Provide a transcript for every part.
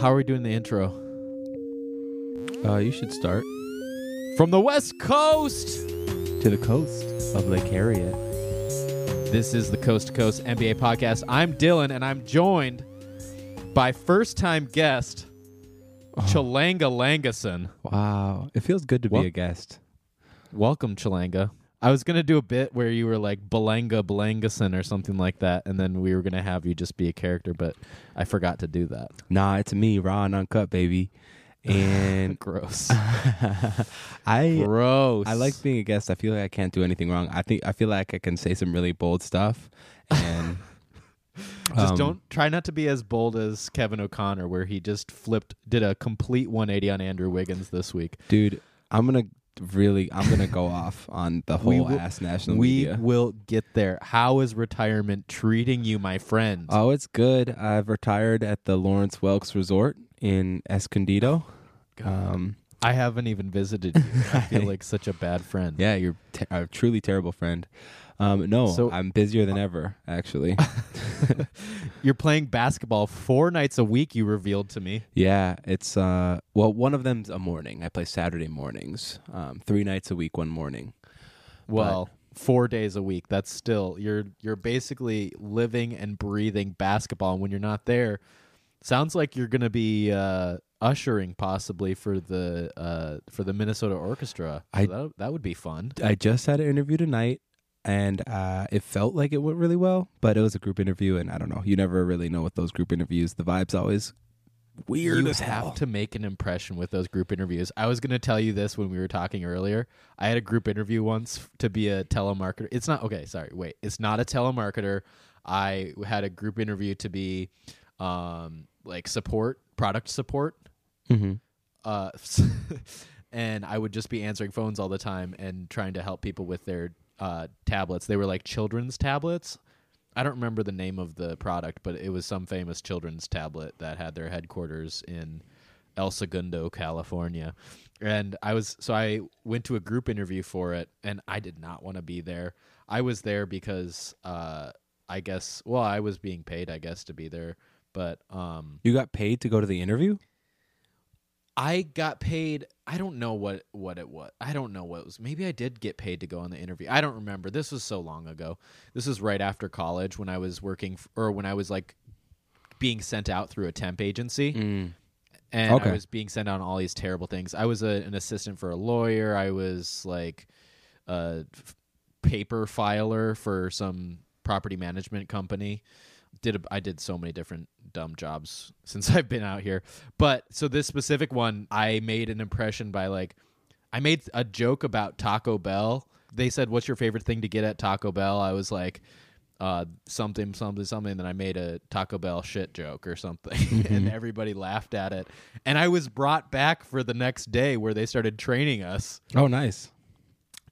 How are we doing the intro? Uh, you should start From the West Coast! to the coast of Lake Harriet. This is the Coast to Coast NBA podcast. I'm Dylan, and I'm joined by first time guest, Chalanga Langason. Wow, it feels good to Well- be a guest. Welcome, Chalanga. I was going to do a bit where you were like Belanga Belangason or something like that, and then we were going to have you just be a character, but I forgot to do that. Nah, it's me, raw and uncut, baby. And Gross. I Gross. I like being a guest. I feel like I can't do anything wrong. I think I feel like I can say some really bold stuff, and Just um, don't try not to be as bold as Kevin O'Connor, where he just flipped, did a complete 180 on Andrew Wiggins this week. dude. I'm gonna really. I'm gonna go off on the whole will- ass national we media. will get there. How is retirement treating you, my friend? Oh, it's good. I've retired at the Lawrence Welks Resort in Escondido. Um, I haven't even visited you. I feel like such a bad friend. yeah, you're te- a truly terrible friend. Um, no, So- I'm busier than ever. Actually, You're playing basketball four nights a week. You revealed to me. yeah, it's uh, well, one of them's a morning. I play Saturday mornings, um, three nights a week, one morning. Well, four days a week. That's still you're you're basically living and breathing basketball. And when you're not there, sounds like you're going to be uh, ushering possibly for the uh, for the Minnesota Orchestra. So I- that that would be fun. I just had an interview tonight, and uh, it felt like it went really well, but it was a group interview, and I don't know. You never really know with those group interviews. The vibes always weird you as have hell. to make an impression with those group interviews. I was going to tell you this when we were talking earlier. I had a group interview once to be a telemarketer. It's not okay. Sorry, wait. It's not a telemarketer. I had a group interview to be um, like support, product support. hmm Uh, and I would just be answering phones all the time and trying to help people with their uh, tablets. They were like children's tablets. I don't remember the name of the product, but it was some famous children's tablet that had their headquarters in El Segundo, California. And I was so I went to a group interview for it, and I did not want to be there. I was there because uh, I guess well, I was being paid, I guess, to be there. But um, You got paid to go to the interview? I got paid. I don't know what what it was. I don't know what it was. Maybe I did get paid to go on the interview. I don't remember. This was so long ago. This was right after college when I was working f- or when I was like being sent out through a temp agency Mm. and Okay. I was being sent on all these terrible things. I was a, an assistant for a lawyer. I was like a f- paper filer for some property management company. Did a, I did so many different dumb jobs since I've been out here. But so this specific one, I made an impression by like I made a joke about Taco Bell. They said, "What's your favorite thing to get at Taco Bell?" I was like, uh, something, something, something. Then I made a Taco Bell shit joke or something, and everybody laughed at it. And I was brought back for the next day where they started training us. Oh, nice.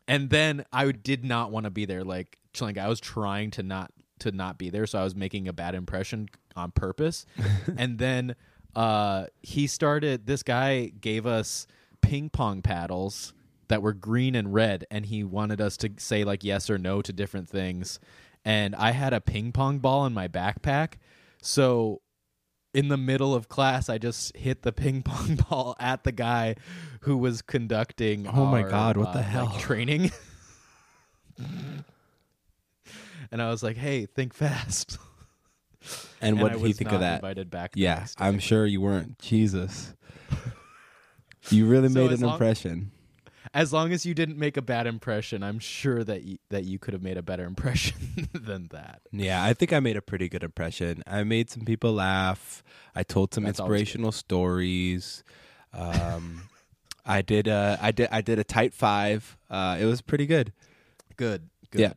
And then I did not want to be there. Like, like I was trying to not to not be there, so I was making a bad impression on purpose. and then uh, he started. This guy gave us ping pong paddles that were green and red, and he wanted us to say like yes or no to different things. And I had a ping pong ball in my backpack, so in the middle of class, I just hit the ping pong ball at the guy who was conducting. Oh my God, what uh, the like, hell? training? and I was like, "Hey, think fast." And, And what I did he think of that? Invited back. Yeah. I'm sure you weren't. Jesus. You really So made an long- impression. As long as you didn't make a bad impression, I'm sure that you, that you could have made a better impression than that. Yeah, I think I made a pretty good impression. I made some people laugh. I told some That's inspirational stories. Um, I did. Uh, I did. I did a tight five. Uh, it was pretty good. Good. Good. Yeah.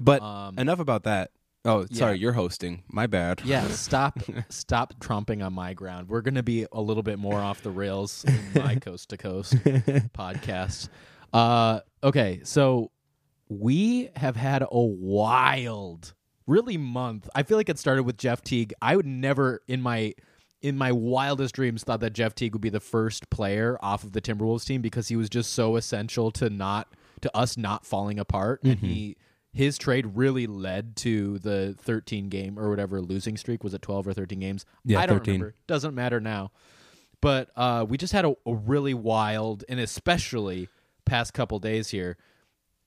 But Um, enough about that. Oh, yeah. sorry, you're hosting. My bad. Yeah, stop stop trumping on my ground. We're going to be a little bit more off the rails in my coast to coast podcast. Uh okay, so we have had a wild really month. I feel like it started with Jeff Teague. I would never in my in my wildest dreams thought that Jeff Teague would be the first player off of the Timberwolves team because he was just so essential to not to us not falling apart and he his trade really led to the 13 game or whatever losing streak. Was it 12 or 13 games? Yeah, I don't 13. remember. Doesn't matter now. But uh, we just had a, a really wild and especially past couple days here.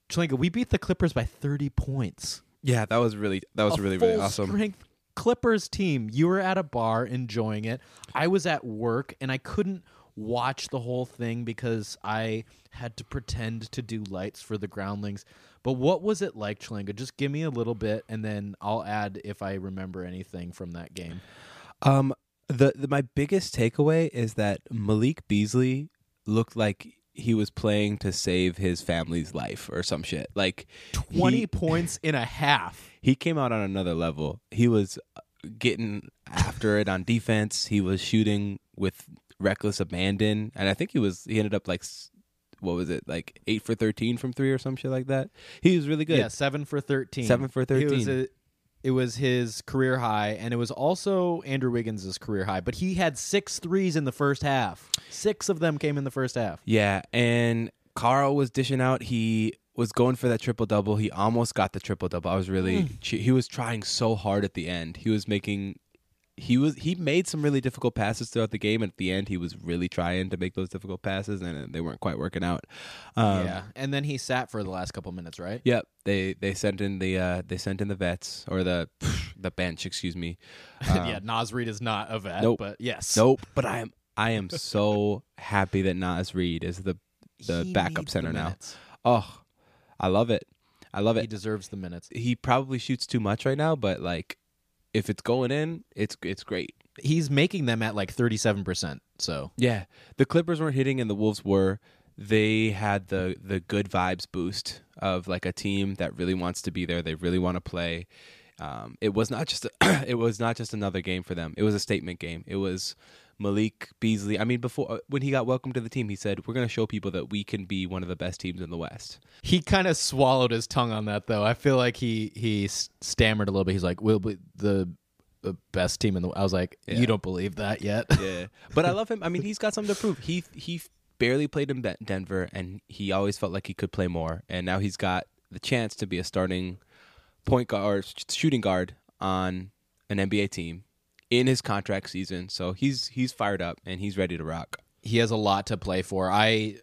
Chlinga, we beat the Clippers by 30 points. Yeah, that was really that was a really really awesome. Strength Clippers team. You were at a bar enjoying it. I was at work and I couldn't watch the whole thing because I had to pretend to do lights for the groundlings. But what was it like, Chlinga? Just give me a little bit and then I'll add if I remember anything from that game. Um, the, the my biggest takeaway is that Malik Beasley looked like he was playing to save his family's life or some shit. Like 20 he, points in a half. he came out on another level. He was uh, getting after it on defense. He was shooting with reckless abandon, and I think he was he ended up like what was it like eight for thirteen from three or some shit like that. He was really good. Yeah, 7 for 13. Seven for It was 13. a, it was his career high, and it was also Andrew Wiggins' career high. But he had six threes in the first half. Six of them came in the first half. Yeah, and Karl was dishing out. He was going for that triple double. He almost got the triple double. I was really hmm. che- he was trying so hard at the end. He was making he was he made some really difficult passes throughout the game. And at the end, he was really trying to make those difficult passes, and they weren't quite working out. Um, yeah, and then he sat for the last couple minutes, right? Yep. They they sent in the uh, they sent in the vets or the the bench. Excuse me. Um, yeah, Naz Reid is not a vet, nope. but yes, Nope. But I am I am so happy that Naz Reid is the the He backup center the now. Oh, I love it. I love it. He deserves the minutes. He probably shoots too much right now, but like if it's going in, it's it's great. He's making them at like thirty-seven percent. So Yeah. The Clippers weren't hitting and the Wolves were. They had the the good vibes boost of like a team that really wants to be there. They really want to play. Um, it was not just a, it was not just another game for them. It was a statement game. It was Malik Beasley. I mean, before uh, when he got welcomed to the team, he said, "We're going to show people that we can be one of the best teams in the West." he kind of swallowed his tongue on that, though. I feel like he he stammered a little bit. He's like, "We'll be the." The best team in the. I was like, Yeah. you don't believe that yet. Yeah, but I love him. I mean, he's got something to prove. He he barely played in Denver, and he always felt like he could play more. And now he's got the chance to be a starting point guard or shooting guard on an NBA team in his contract season. So he's he's fired up and he's ready to rock. he has a lot to play for. I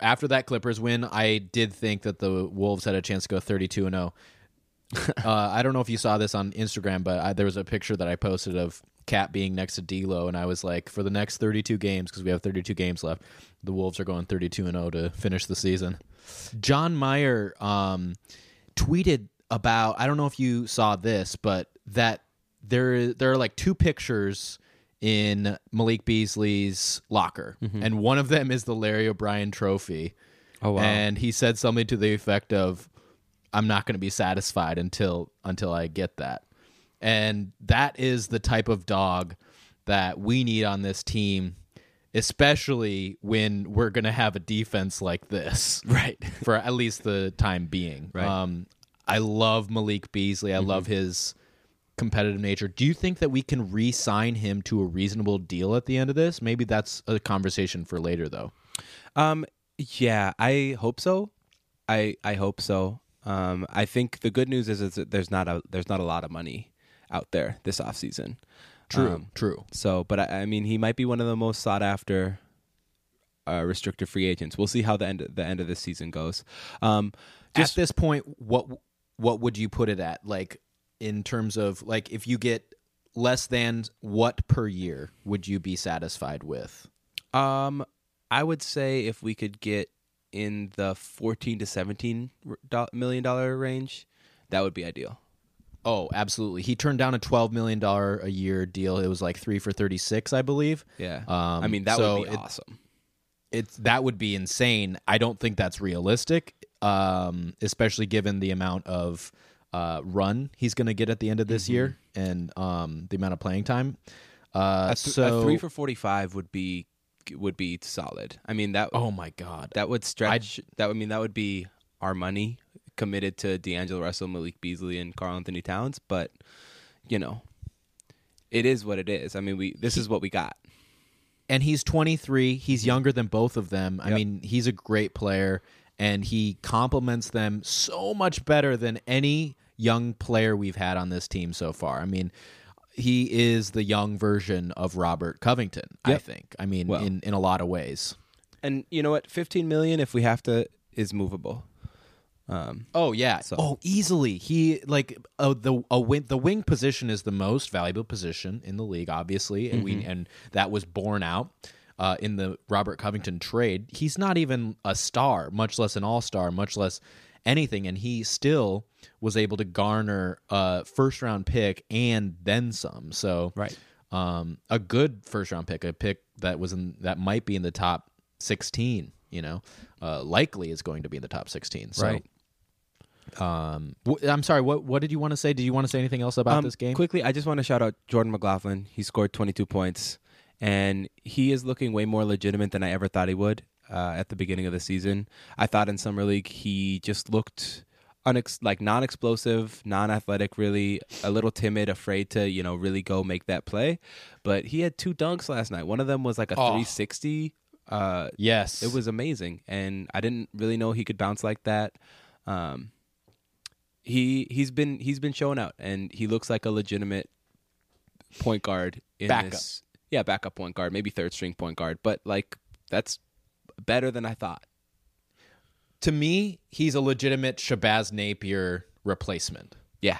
after that Clippers win, I did think that the Wolves had a chance to go 32 and 0. uh, I don't know if you saw this on Instagram, but I, there was a picture that I posted of Cat being next to D'Lo, and I was like, for the next 32 games, because we have 32 games left, the Wolves are going 32 and 0 to finish the season. John Meyer um, tweeted about I don't know if you saw this, but that there there are like two pictures in Malik Beasley's locker, and one of them is the Larry O'Brien Trophy. Oh wow! And he said something to the effect of, "I'm not going to be satisfied until until I get that." And that is the type of dog that we need on this team, especially when we're going to have a defense like this, right. for at least the time being. Right. Um, I love Malik Beasley. I love his competitive nature. Do you think that we can re-sign him to a reasonable deal at the end of this? Maybe that's a conversation for later, though. Um. Yeah, I hope so. I I hope so. Um. I think the good news is, is that there's not a there's not a lot of money out there this offseason. Um, true. So, but I, I mean, he might be one of the most sought after uh, restricted free agents. We'll see how the end the end of this season goes. Um, just at this point, what what would you put it at? Like in terms of like if you get less than what per year would you be satisfied with? um, I would say if we could get in the fourteen to seventeen million dollar range, that would be ideal. Oh, absolutely. He turned down a twelve million dollar a year deal. It was like three for thirty six, I believe. Yeah, Um, I mean that so would be it- awesome. It's that would be insane. I don't think that's realistic, um, especially given the amount of uh, run he's going to get at the end of this year and um, the amount of playing time. Uh, A, th- so a three for forty five would be would be solid. I mean that oh my god, that would stretch. that would mean that would be our money committed to D'Angelo Russell, Malik Beasley, and Karl Anthony Towns. But you know, it is what it is. I mean, we this is what we got. and he's 23 he's younger than both of them i Yep. mean he's a great player and he complements them so much better than any young player we've had on this team so far. I mean, he is the young version of Robert Covington, I think. I mean, Well- in, in a lot of ways. And you know what? 15 million if we have to is movable. Um, Oh yeah. So- Oh, easily. He like uh, the a wing, the wing position is the most valuable position in the league, obviously, and we and that was borne out uh, in the Robert Covington trade. He's not even a star, much less an all star, much less anything, and he still was able to garner a first round pick and then some. So Right. um, a good first round pick, a pick that was in that might be in the top sixteen. You know, uh, likely is going to be in the top sixteen. So, Right. um, wh- I'm sorry. What what did you want to say? Did you want to say anything else about Um, this game? Quickly, I just want to shout out Jordan McLaughlin. He scored 22 points, and he is looking way more legitimate than I ever thought he would uh, at the beginning of the season. I thought in summer league he just looked unex- like non-explosive, non-athletic, really a little timid, afraid to you know really go make that play. But he had two dunks last night. One of them was like a Oh. 360. Uh, Yes, it was amazing, and I didn't really know he could bounce like that. Um, he he's been he's been showing out, and he looks like a legitimate point guard in Backup. this. Yeah, backup point guard, maybe third string point guard, but like that's better than I thought. to me. He's a legitimate Shabazz Napier replacement. Yeah,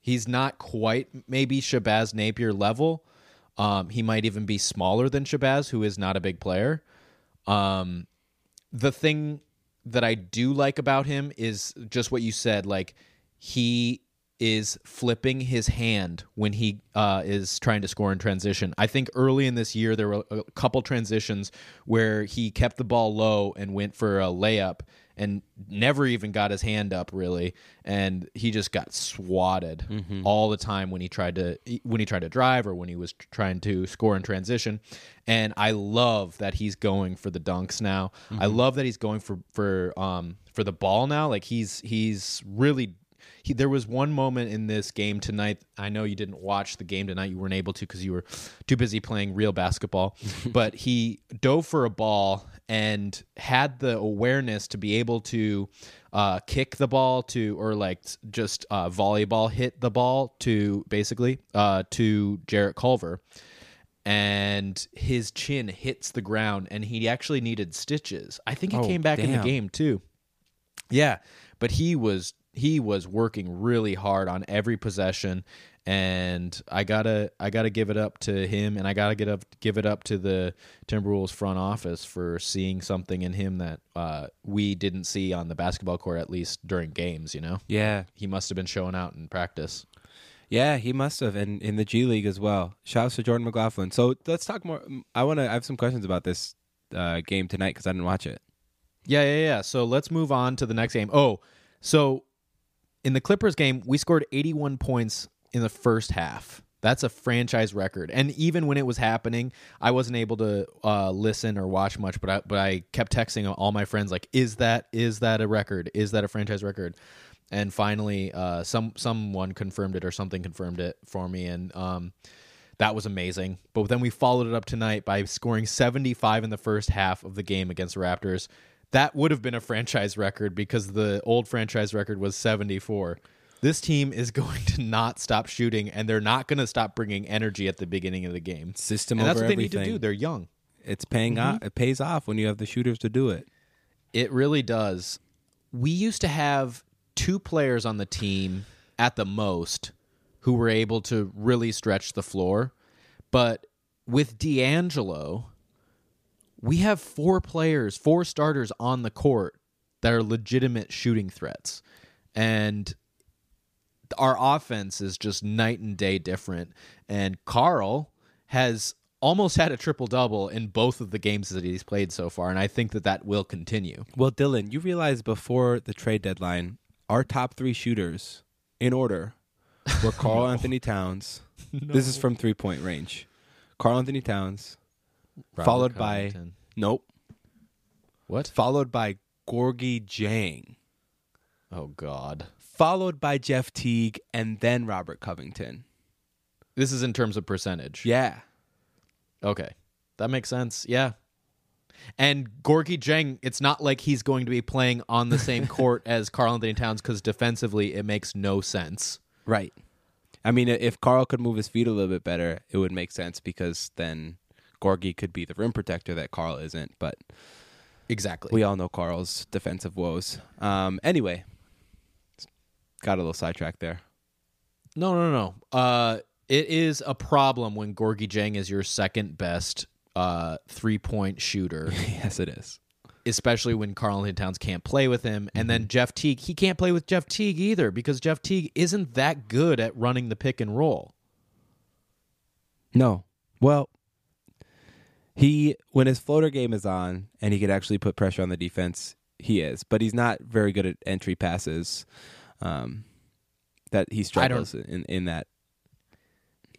He's not quite maybe Shabazz Napier level. Um, he might even be smaller than Shabazz, who is not a big player. Um, the thing that I do like about him is just what you said. Like he is flipping his hand when he uh, is trying to score in transition. I think early in this year there were a couple transitions where he kept the ball low and went for a layup and never even got his hand up really, and he just got swatted all the time when he tried to when he tried to drive or when he was trying to score in transition. And I love that he's going for the dunks now. I love that he's going for for um for the ball now. Like he's he's really he, there was one moment in this game tonight. I know you didn't watch the game tonight. You weren't able to because you were too busy playing real basketball. but he dove for a ball and had the awareness to be able to uh, kick the ball to, or like just uh, volleyball hit the ball to basically uh, to Jarrett Culver. And his chin hits the ground, and he actually needed stitches. I think he Oh, came back in the game too. Yeah, but he was he was working really hard on every possession, and I gotta I gotta give it up to him, and I gotta get up give it up to the Timberwolves front office for seeing something in him that uh, we didn't see on the basketball court at least during games. You know, yeah, he must have been showing out in practice. yeah. He must have, and in the G League as well. Shouts to Jordan McLaughlin. So let's talk more. I want to. I have some questions about this uh, game tonight because I didn't watch it. Yeah, yeah, yeah. So let's move on to the next game. Oh, so in the Clippers game, we scored 81 points in the first half. That's a franchise record. And even when it was happening, I wasn't able to uh, listen or watch much, but I, but I kept texting all my friends like, "Is that is that a record? Is that a franchise record?" And finally, uh, some someone confirmed it or something confirmed it for me, and um, that was amazing. But then we followed it up tonight by scoring 75 in the first half of the game against the Raptors. That would have been a franchise record because the old franchise record was 74. This team is going to not stop shooting, and they're not going to stop bringing energy at the beginning of the game. System And that's over what they everything. need to do. They're young. It's paying mm-hmm. off. It pays off when you have the shooters to do it. It really does. We used to have two players on the team at the most who were able to really stretch the floor. But with D'Angelo, we have four players, four starters on the court that are legitimate shooting threats. And our offense is just night and day different. And Karl has almost had a triple double in both of the games that he's played so far. And I think that that will continue. Well, Dylan, you realize before the trade deadline, our top three shooters in order were Karl Anthony Towns. This is from three point range. Karl Anthony Towns, followed by Covington. nope, what? followed by Gorgui Dieng, Oh God. followed by Jeff Teague, and then Robert Covington. This is in terms of percentage. Yeah, Okay. That makes sense. Yeah. And Gorgui Dieng, it's not like he's going to be playing on the same court as Karl Anthony Towns because defensively it makes no sense. Right. I mean, if Karl could move his feet a little bit better, it would make sense because then Gorgui could be the rim protector that Karl isn't. But Exactly. we all know Karl's defensive woes. Um, anyway, got a little sidetracked there. No, no, no. Uh, it is a problem when Gorgui Dieng is your second best uh, three point shooter, yes, it is. especially when Karl Anthony Towns can't play with him. And then Jeff Teague, he can't play with Jeff Teague either because Jeff Teague isn't that good at running the pick and roll. No. Well, he when his floater game is on and he could actually put pressure on the defense, he is. But he's not very good at entry passes. Um, that he struggles in in that.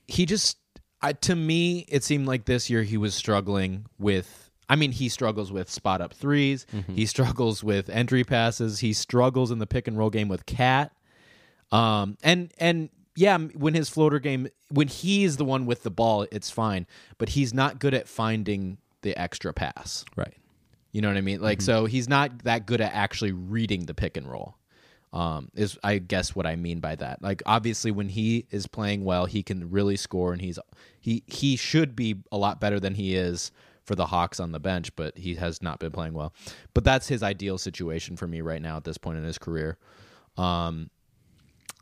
he just I, to me it seemed like this year he was struggling with i mean he struggles with spot up 3s he struggles with entry passes he struggles in the pick and roll game with cat um and and yeah when his floater game when he's the one with the ball it's fine but he's not good at finding the extra pass Right. you know what i mean like so he's not that good at actually reading the pick and roll um, is I guess what I mean by that. Like obviously when he is playing well, he can really score and he's he he should be a lot better than he is for the Hawks on the bench, but he has not been playing well. But that's his ideal situation for me right now at this point in his career. Um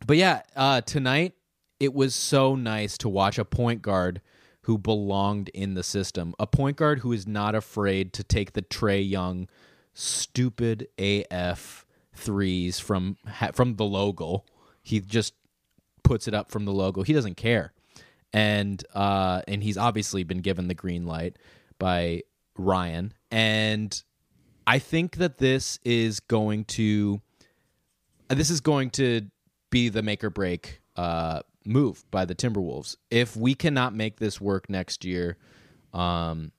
but yeah, uh tonight it was so nice to watch a point guard who belonged in the system. A point guard who is not afraid to take the Trae Young stupid AF threes from from the logo. He just puts it up from the logo. He doesn't care. And uh and he's obviously been given the green light by Ryan and I think that this is going to this is going to be the make or break uh, move by the Timberwolves. If we cannot make this work next year, um,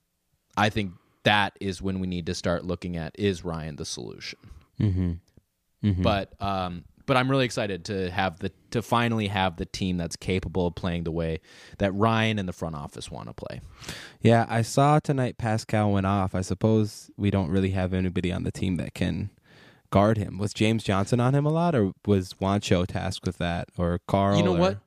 I think that is when we need to start looking at is Ryan the solution. But um, but I'm really excited to have the to finally have the team that's capable of playing the way that Ryan and the front office want to play. Yeah, I saw tonight Pascal went off. I suppose we don't really have anybody on the team that can guard him. Was James Johnson on him a lot, or was Juancho tasked with that, or Carl? You know or- what?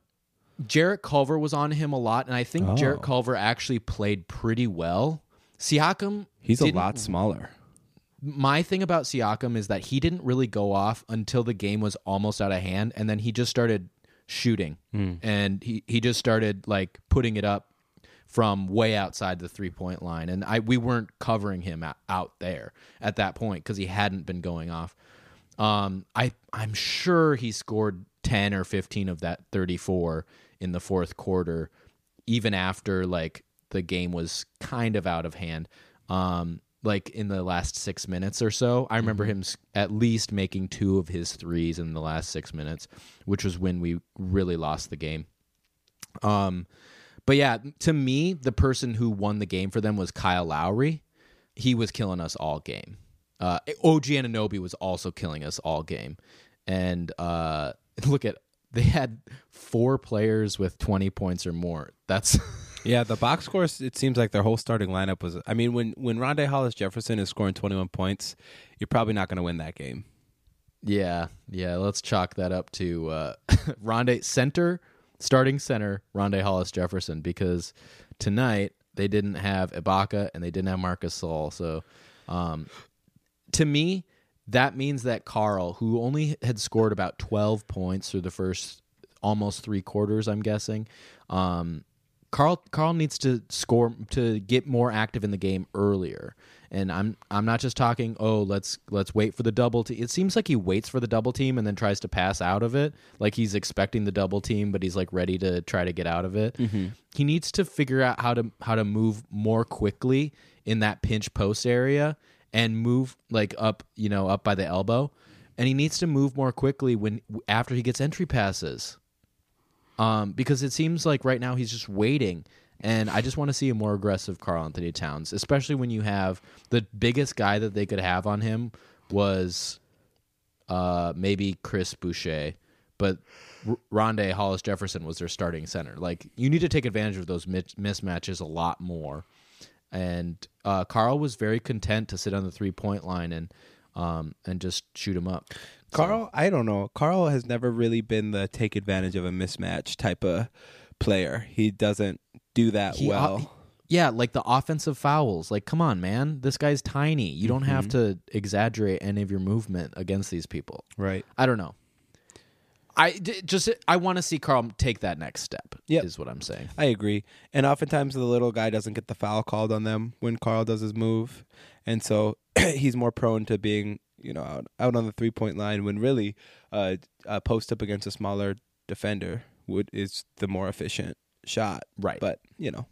Jarrett Culver was on him a lot, and I think Oh. Jarrett Culver actually played pretty well. Siakam, He's a lot smaller. My thing about Siakam is that he didn't really go off until the game was almost out of hand, and then he just started shooting, hmm. and he he just started like putting it up from way outside the three point line, and I we weren't covering him out, out there at that point because he hadn't been going off. Um, I I'm sure he scored ten or fifteen of that thirty four in the fourth quarter, even after like the game was kind of out of hand. Um, like in the last six minutes or so, I remember him at least making two of his threes in the last six minutes, which was when we really lost the game. Um, but yeah, to me, the person who won the game for them was Kyle Lowry. He was killing us all game. Uh, OG Anunoby was also killing us all game. And uh, look at they had four players with twenty points or more. That's Yeah, the box scores. It seems like their whole starting lineup was. I mean, when when Rondae Hollis Jefferson is scoring twenty one points, you're probably not going to win that game. yeah, yeah. Let's chalk that up to uh, Rondae center, starting center Rondae Hollis Jefferson because tonight they didn't have Ibaka and they didn't have Marc Gasol. So, um, to me, that means that Karl, who only had scored about 12 points through the first almost three quarters, I'm guessing, um, Karl Karl needs to score to get more active in the game earlier. And I'm I'm not just talking. Oh, let's let's wait for the double team. It seems like he waits for the double team and then tries to pass out of it, like he's expecting the double team, but he's like ready to try to get out of it. He needs to figure out how to how to move more quickly in that pinch post area and move like up, you know, up by the elbow. And he needs to move more quickly when after he gets entry passes um, because it seems like right now he's just waiting. And I just want to see a more aggressive Karl Anthony Towns, especially when you have the biggest guy that they could have on him was uh, maybe Chris Boucher, but R- Rondae Hollis Jefferson was their starting center. Like you need to take advantage of those mis- mismatches a lot more. and uh, Karl was very content to sit on the three point line and um, and just shoot him up. So- Karl, I don't know. Karl has never really been the take advantage of a mismatch type of player. He doesn't do that He- uh, well. yeah, like the offensive fouls. Like, come on, man, this guy's tiny. You don't have to exaggerate any of your movement against these people. right. I don't know. I d- just I want to see Karl take that next step. Yep. is what I'm saying. I agree. And oftentimes the little guy doesn't get the foul called on them when Karl does his move. And so he's more prone to being, you know, out, out on the three point line when really uh, a post up against a smaller defender would is the more efficient shot. Right. But, you know.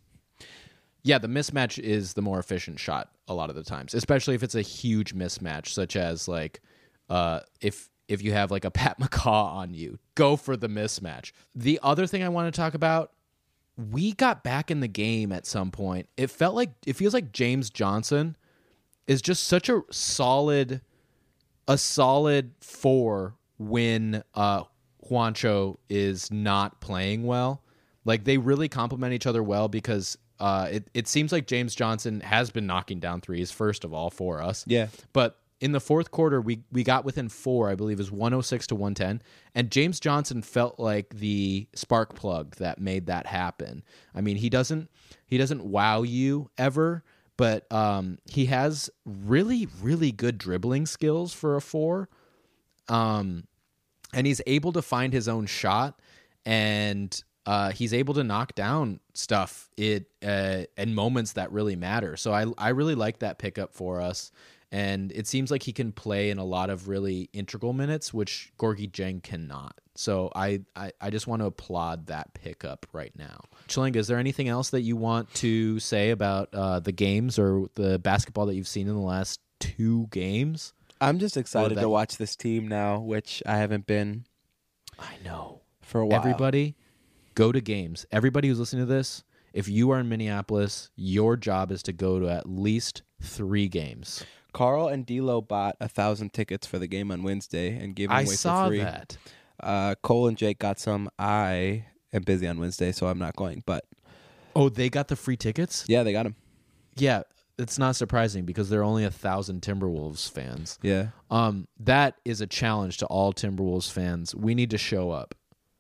Yeah, the mismatch is the more efficient shot a lot of the times, especially if it's a huge mismatch, such as like uh, if if you have like a Pat McCaw on you, go for the mismatch. The other thing I want to talk about, we got back in the game at some point. It felt like it feels like James Johnson is just such a solid a solid four when uh Juancho is not playing well. Like they really complement each other well because uh it, it seems like James Johnson has been knocking down threes, first of all, for us. Yeah. But in the fourth quarter, we we got within four, I believe, is one hundred six to one ten, and James Johnson felt like the spark plug that made that happen. I mean, he doesn't he doesn't wow you ever, but um, he has really really good dribbling skills for a four, um, and he's able to find his own shot, and uh, he's able to knock down stuff it uh, in moments that really matter. So I I really like that pickup for us and it seems like he can play in a lot of really integral minutes, which Gorgui Dieng cannot. So I, I, I just want to applaud that pickup right now. Chilinga, is there anything else that you want to say about uh, the games or the basketball that you've seen in the last two games? I'm just excited that- to watch this team now, which I haven't been I know. for a while. Everybody, go to games. Everybody who's listening to this, if you are in Minneapolis, your job is to go to at least three games. Karl and D'Lo bought a thousand tickets for the game on Wednesday and gave them I away saw for free. that. Uh, Cole and Jake got some. I am busy on Wednesday, so I'm not going. But Oh, they got the free tickets? yeah, they got them. Yeah, it's not surprising because there are only a thousand Timberwolves fans. Yeah, Um, that is a challenge to all Timberwolves fans. We need to show up.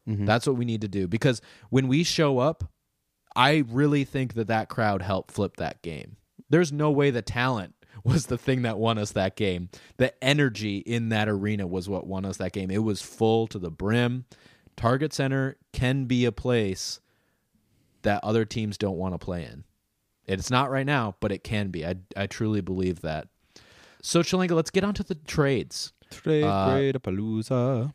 Mm-hmm. That's what we need to do because when we show up, I really think that that crowd helped flip that game. There's no way the talent was the thing that won us that game. The energy in that arena was what won us that game. It was full to the brim. Target Center can be a place that other teams don't want to play in. It's not right now, but it can be. I, I truly believe that. So, Chalinga, let's get on to the trades. trade, Uh, trade, a palooza.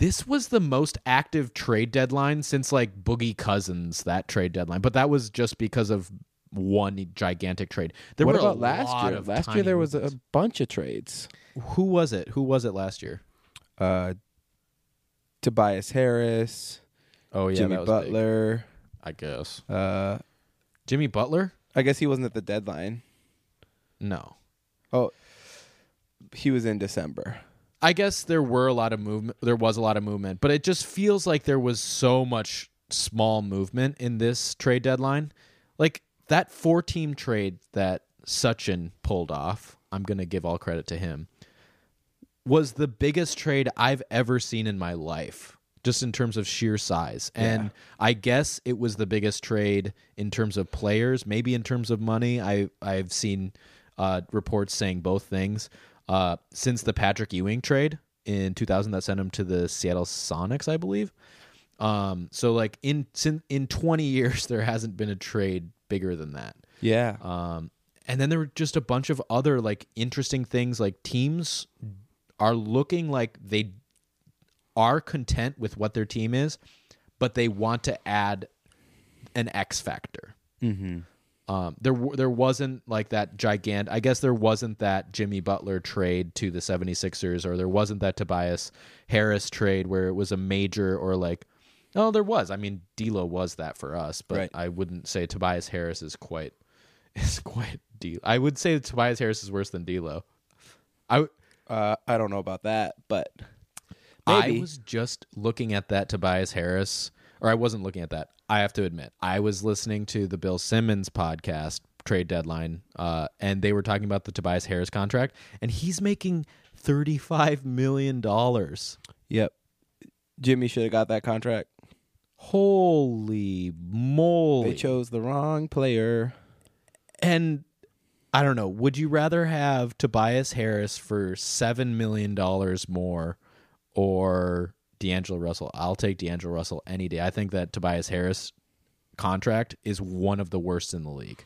This was the most active trade deadline since like Boogie Cousins, that trade deadline. But that was just because of one gigantic trade. There What were about a last lot year? of Last year there was a bunch of trades. Who was it? Who was it last year? Uh, Tobias Harris, Oh yeah, Jimmy that was big, Butler. I guess Uh, Jimmy Butler. I guess he wasn't at the deadline. No, Oh, he was in December. I guess there were a lot of movement. There was a lot of movement, but it just feels like there was so much small movement in this trade deadline. Like that four team trade that Sachin pulled off, I'm going to give all credit to him, was the biggest trade I've ever seen in my life, just in terms of sheer size. And I guess it was the biggest trade in terms of players, maybe in terms of money. I I've seen uh, reports saying both things. Uh, since the Patrick Ewing trade in 2000 that sent him to the Seattle Sonics, I believe. Um, so like in in 20 years there hasn't been a trade bigger than that. Yeah. Um, and then there were just a bunch of other like interesting things like teams are looking like they are content with what their team is, but they want to add an X factor. mm-hmm. Um, there w- there wasn't like that gigant. I guess there wasn't that Jimmy Butler trade to the 76ers or there wasn't that Tobias Harris trade where it was a major or like oh there was. I mean D'Lo was that for us, but Right. I wouldn't say Tobias Harris is quite is quite D. I would say Tobias Harris is worse than D'Lo. I w- Uh, I don't know about that, but maybe. I was just looking at that Tobias Harris, or I wasn't looking at that. I have to admit, I was listening to the Bill Simmons podcast, trade deadline, uh, and they were talking about the Tobias Harris contract, and he's making thirty-five million dollars. Yep. Jimmy should have got that contract. Holy moly! They chose the wrong player. And I don't know. Would you rather have Tobias Harris for seven million dollars more, or D'Angelo Russell? I'll take D'Angelo Russell any day. I think that Tobias Harris contract is one of the worst in the league.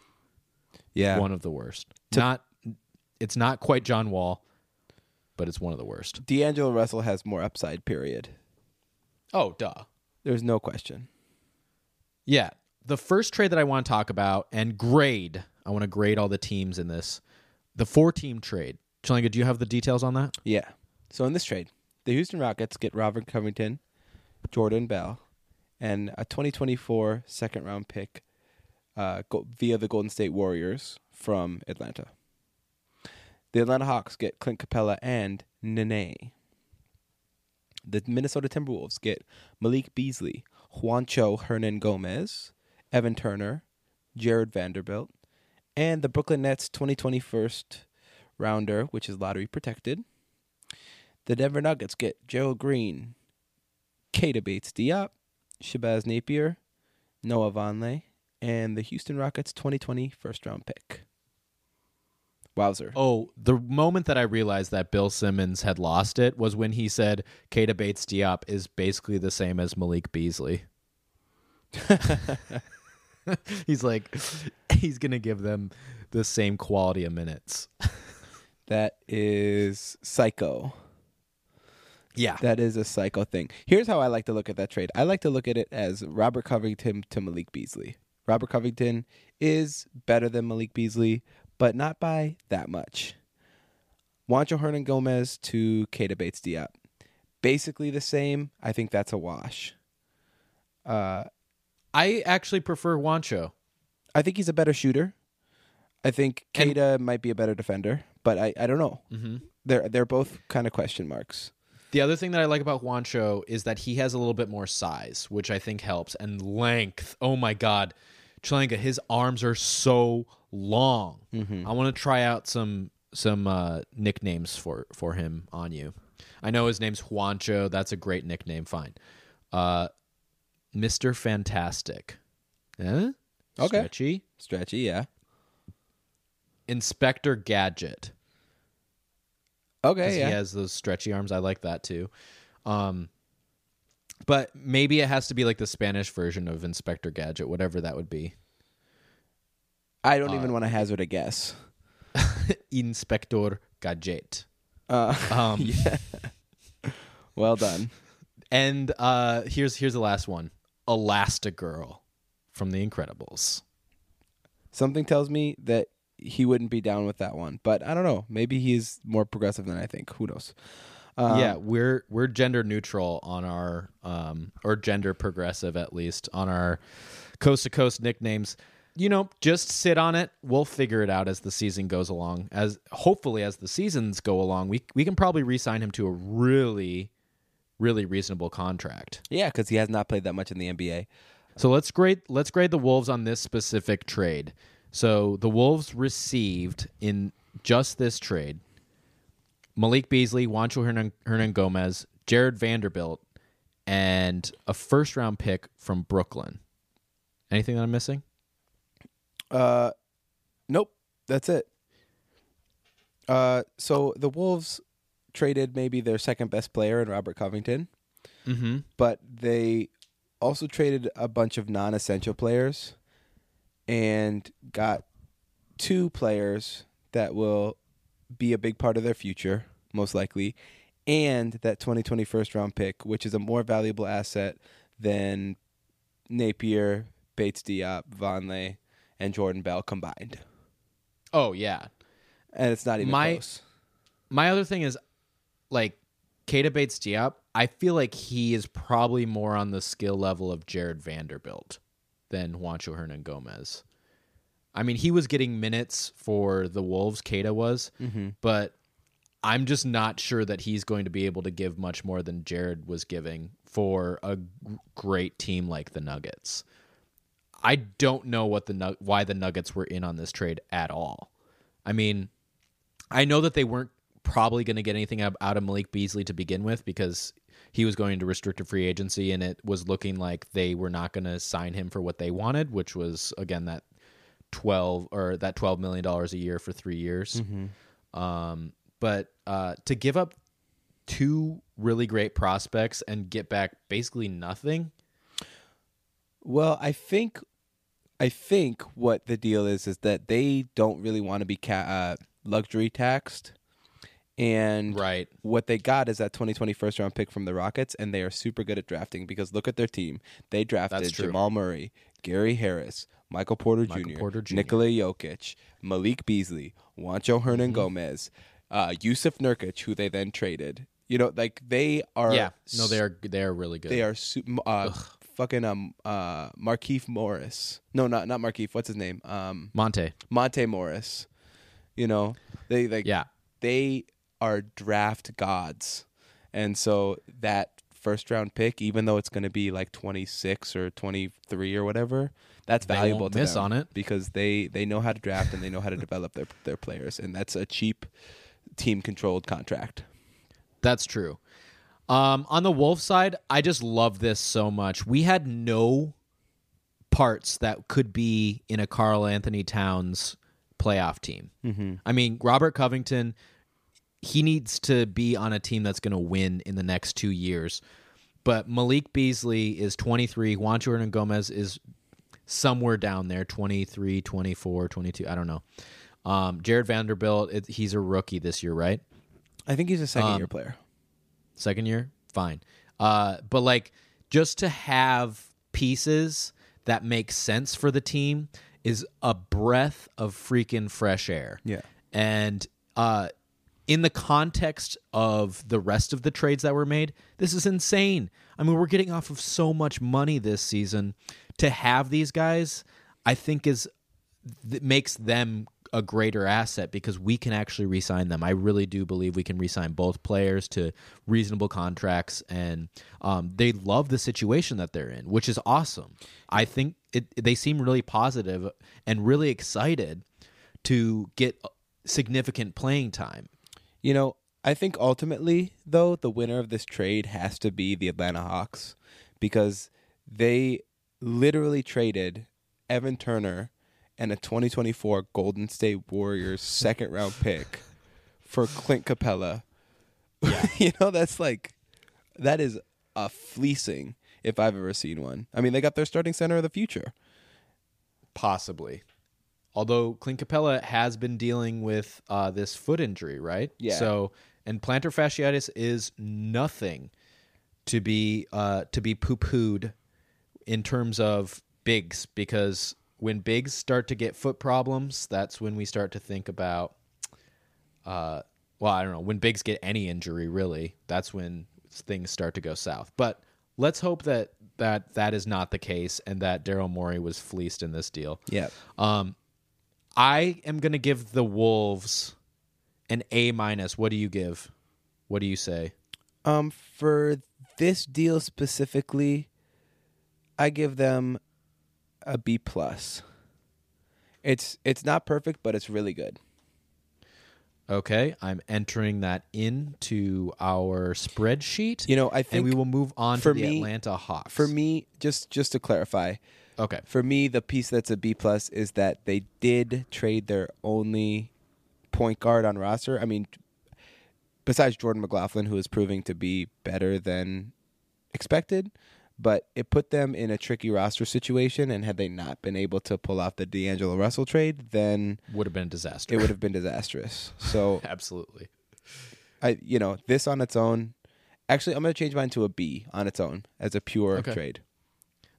Yeah. One of the worst. not. It's not quite John Wall, but it's one of the worst. D'Angelo Russell has more upside, period. Oh, duh. There's no question. Yeah. The first trade that I want to talk about and grade, I want to grade all the teams in this. The four team trade. Chalinga, do you have the details on that? Yeah. So in this trade, the Houston Rockets get Robert Covington, Jordan Bell, and a 2024 second round pick uh, go- via the Golden State Warriors from Atlanta. The Atlanta Hawks get Clint Capela and Nene. The Minnesota Timberwolves get Malik Beasley, Juancho Hernangomez, Evan Turner, Jarred Vanderbilt, and the Brooklyn Nets 2020 first rounder, which is lottery protected. The Denver Nuggets get Gerald Green, Keita Bates Diop, Shabazz Napier, Noah Vonleh, and the Houston Rockets 2020 first round pick. Wowzer. Oh, the moment that I realized that Bill Simmons had lost it was when he said Keita Bates Diop is basically the same as Malik Beasley. he's like, he's going to give them the same quality of minutes. That is psycho. Yeah. That is a psycho thing. Here's how I like to look at that trade. I like to look at it as Robert Covington to Malik Beasley. Robert Covington is better than Malik Beasley, but not by that much. Juancho Hernangomez to Keita Bates Diop. Basically the same. I think that's a wash. Uh, I actually prefer Juancho. I think he's a better shooter. I think And- might be a better defender, but I, I don't know. Mm-hmm. They're they're both kind of question marks. The other thing that I like about Juancho is that he has a little bit more size, which I think helps, and length. Oh my God, Chalenka, his arms are so long. I want to try out some some uh, nicknames for for him on you. I know his name's Juancho. That's a great nickname. Fine, uh, Mister Fantastic. Eh? Okay. Stretchy. Stretchy, yeah. Inspector Gadget. Okay, yeah. he has those stretchy arms. I like that too. Um, but maybe it has to be like the Spanish version of Inspector Gadget, whatever that would be. I don't uh, even want to hazard a guess. Inspector Gadget. Uh, Um, yeah. well done. And uh, here's here's the last one: Elastigirl from The Incredibles. Something tells me that he wouldn't be down with that one, but I don't know. Maybe he's more progressive than I think. Who knows? Um, yeah, we're we're gender neutral on our um or gender progressive at least on our coast to coast nicknames. You know, just sit on it. We'll figure it out as the season goes along. As hopefully as the seasons go along, we we can probably re-sign him to a really really reasonable contract. yeah, because he has not played that much in the NBA. So let's grade let's grade the Wolves on this specific trade. So the Wolves received in just this trade Malik Beasley, Juancho Hernan, Hernan Gomez, Jarred Vanderbilt, and a first round pick from Brooklyn. Anything that I'm missing? Uh, nope, that's it. Uh, so the Wolves traded maybe their second best player in Robert Covington, Mm-hmm. but they also traded a bunch of non-essential players and got two players that will be a big part of their future, most likely, and that 2020 first round pick, which is a more valuable asset than Napier, Bates Diop, Vonleh, and Jordan Bell combined. Oh yeah. And it's not even My- close. My other thing is like Keita Bates Diop, I feel like he is probably more on the skill level of Jarred Vanderbilt than Juancho Hernangomez. I mean, he was getting minutes for the Wolves, Keita was, mm-hmm. but I'm just not sure that he's going to be able to give much more than Jarred was giving for a great team like the Nuggets. I don't know what the why the Nuggets were in on this trade at all. I mean, I know that they weren't probably going to get anything out of Malik Beasley to begin with because he was going to restricted free agency and it was looking like they were not going to sign him for what they wanted, which was again that 12 or that 12 million dollars a year for 3 years. Um but uh to give up two really great prospects and get back basically nothing. Well, I think, I think what the deal is is that they don't really want to be ca- uh, luxury taxed, and Right. what they got is that 2020 first round pick from the Rockets, and they are super good at drafting because look at their team. They drafted Jamal Murray, Gary Harris, Michael Porter Michael Jr., Porter Jr.. Nikola Jokic, Malik Beasley, Juancho Hernan Mm-hmm. Gomez, uh, Jusuf Nurkic, who they then traded. You know, like they are. yeah. No, they are they are really good. They are su- uh, fucking um uh Markieff Morris. No, not not Markeith. What's his name? Um Monte. Monte Morris. You know, they like Yeah. they are draft gods. And so that first round pick, even though it's going to be like 26 or 23 or whatever, that's They valuable to miss them on it. because they they know how to draft and they know how to develop their their players and that's a cheap team controlled contract. That's true. Um, on the Wolf side, I just love this so much. We had no parts that could be in a Karl-Anthony Towns playoff team. Mm-hmm. I mean, Robert Covington, he needs to be on a team that's going to win in the next two years. But Malik Beasley is 23. Juancho Hernangomez is somewhere down there 23, 24, 22. I don't know. Um, Jarred Vanderbilt, it, he's a rookie this year, right? I think he's a second Um, year player. second year fine uh but like just to have pieces that make sense for the team is a breath of freaking fresh air Yeah. and uh in the context of the rest of the trades that were made this is insane i mean we're getting off of so much money this season to have these guys i think is makes them a greater asset because we can actually re-sign them. I really do believe we can re-sign both players to reasonable contracts, and um, they love the situation that they're in, which is awesome. I think it, they seem really positive and really excited to get significant playing time. You know, I think ultimately, though, the winner of this trade has to be the Atlanta Hawks because they literally traded Evan Turner and a 2024 Golden State Warriors second round pick for Clint Capela. you know, that's like, that is a fleecing if I've ever seen one. I mean, they got their starting center of the future. Possibly. Although Clint Capela has been dealing with uh, this foot injury, right? Yeah. So, and plantar fasciitis is nothing to be uh, to be poo pooed in terms of bigs because when bigs start to get foot problems, that's when we start to think about. Uh, well, I don't know when bigs get any injury. Really, that's when things start to go south. But let's hope that that that is not the case and that Daryl Morey was fleeced in this deal. Yeah. Um, I am going to give the Wolves an A minus. What do you give? What do you say? Um, for this deal specifically, I give them a B plus. It's it's not perfect, but it's really good. Okay, I'm entering that into our spreadsheet. You know, I and think we will move on for to the me- Atlanta Hawks. for me, just just to clarify, okay, for me, the piece that's a B plus is that they did trade their only point guard on roster. I mean, besides Jordan McLaughlin, who is proving to be better than expected, but it put them in a tricky roster situation. And had they not been able to pull off the D'Angelo Russell trade, then would have been a disaster. it would have been disastrous. So absolutely. I, you know, this on its own. Actually, I'm going to change mine to a B on its own as a pure Okay. trade.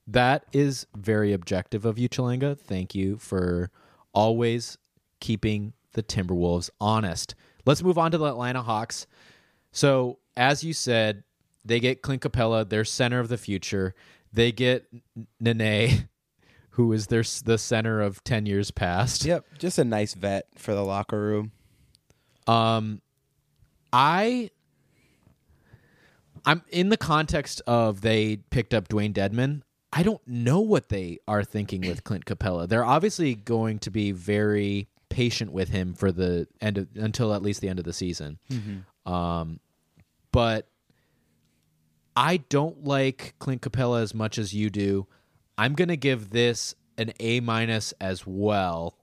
That is very objective of you, Chalanga. Thank you for always keeping the Timberwolves honest. Let's move on to the Atlanta Hawks. So, as you said, they get Clint Capela, their center of the future. They get Nene, who is their the center of ten years past. Yep, just a nice vet for the locker room. Um, I, I'm in the context of they picked up Dewayne Dedmon. I don't know what they are thinking with Clint Capela. They're obviously going to be very patient with him for the end of, until at least the end of the season. Um, but I don't like Clint Capela as much as you do. I'm going to give this an A minus as well.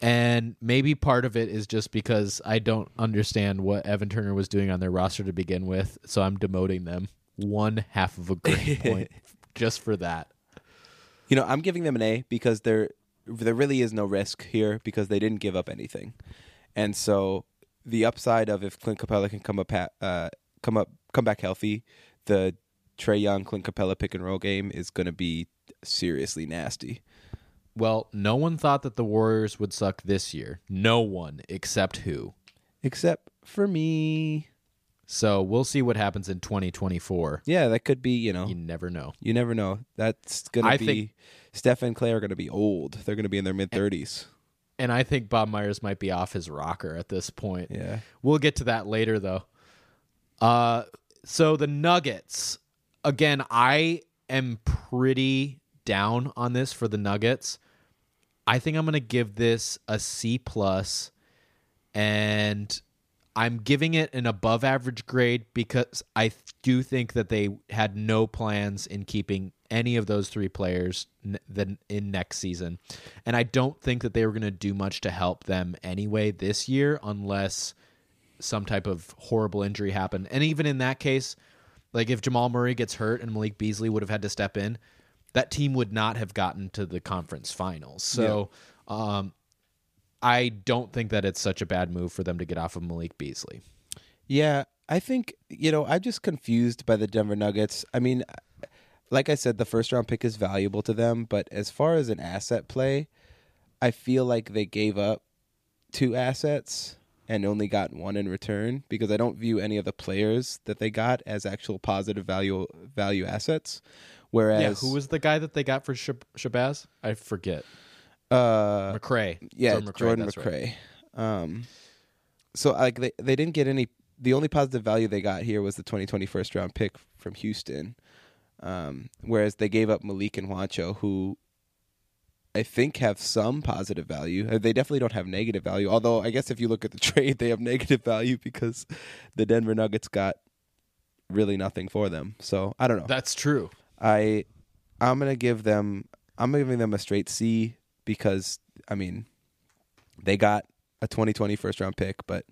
And maybe part of it is just because I don't understand what Evan Turner was doing on their roster to begin with, so I'm demoting them one half of a grade point just for that. You know, I'm giving them an A because there there really is no risk here because they didn't give up anything, and so the upside of if Clint Capela can come up uh, come up come back healthy, the Trae Young Clint Capela pick and roll game is going to be seriously nasty. Well, no one thought that the Warriors would suck this year. No one except who. Except for me, So we'll see what happens in 2024. yeah, that could be you know You never know. you never know. That's going to be think- Steph and Klay are going to be old. They're going to be in their mid thirties. And I think Bob Myers might be off his rocker at this point. Yeah. We'll get to that later, though. Uh, so the Nuggets. Again, I am pretty down on this for the Nuggets. I think I'm going to give this a C plus, and I'm giving it an above average grade because I do think that they had no plans in keeping any of those three players then in next season, and I don't think that they were going to do much to help them anyway this year unless some type of horrible injury happened. And even in that case, like if Jamal Murray gets hurt and Malik Beasley would have had to step in, that team would not have gotten to the conference finals. So, um, I don't think that it's such a bad move for them to get off of Malik Beasley. Yeah, I think you know I'm just confused by the Denver Nuggets. I mean, like I said, the first round pick is valuable to them, but as far as an asset play, I feel like they gave up two assets and only got one in return because I don't view any of the players that they got as actual positive value value assets. Whereas, yeah, who was the guy that they got for Shab- Shabazz? I forget. Uh, McRae. yeah, Jordan McRae, Jordan right. Um, so like they they didn't get any. The only positive value they got here was the 2020 first round pick from Houston, um, whereas they gave up Malik and Juancho, who I think have some positive value. Uh, They definitely don't have negative value. Although I guess if you look at the trade, they have negative value because the Denver Nuggets got really nothing for them. So I don't know. That's true. I I'm gonna give them I'm giving them a straight C because I mean they got a 2020 first round pick, but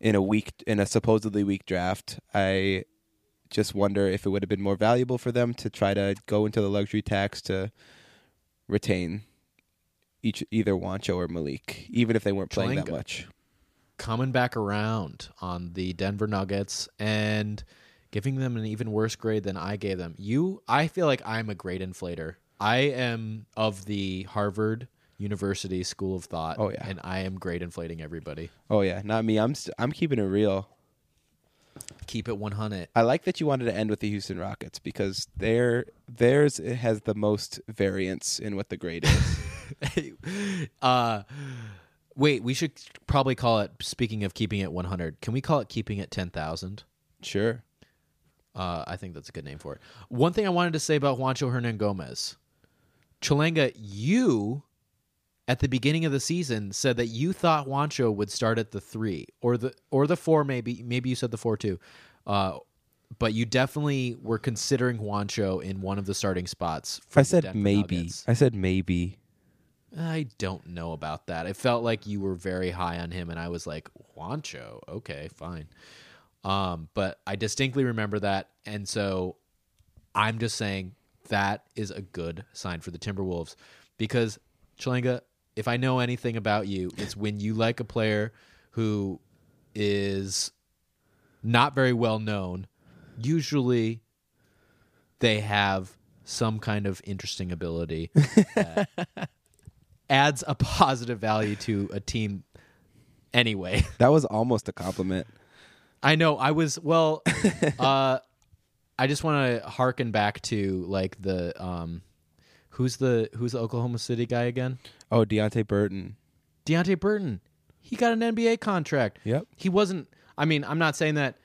in a weak in a supposedly weak draft, I just wonder if it would have been more valuable for them to try to go into the luxury tax to retain each either Juancho or Malik, even if they weren't playing that much. coming back around on the Denver Nuggets and giving them an even worse grade than I gave them. You I feel like I'm a grade inflator. I am of the Harvard University School of Thought. Oh, yeah. And I am grade inflating everybody. Oh yeah, not me. I'm st- I'm keeping it real. Keep it 100. I like that you wanted to end with the Houston Rockets because their theirs has the most variance in what the grade is. uh wait, we should probably call it speaking of keeping it 100. Can we call it keeping it 10,000? sure. Uh, I think that's a good name for it. One thing I wanted to say about Juancho Hernangomez. Chalenga, you at the beginning of the season said that you thought Juancho would start at the three or the or the four, maybe maybe you said the four too. Uh, but you definitely were considering Juancho in one of the starting spots. for I said Denver maybe. Nuggets. I said maybe. I don't know about that. It felt like you were very high on him, and I was like, Juancho, okay, fine. Um, but I distinctly remember that, and so I'm just saying that is a good sign for the Timberwolves because Chalenga, if I know anything about you, it's when you like a player who is not very well known. Usually, they have some kind of interesting ability that adds a positive value to a team. Anyway, That was almost a compliment. I know I was well. uh, I just want to harken back to like the um, who's the who's the Oklahoma City guy again? Oh, Deonte Burton. Deonte Burton. He got an NBA contract. Yep. He wasn't. I mean, I'm not saying that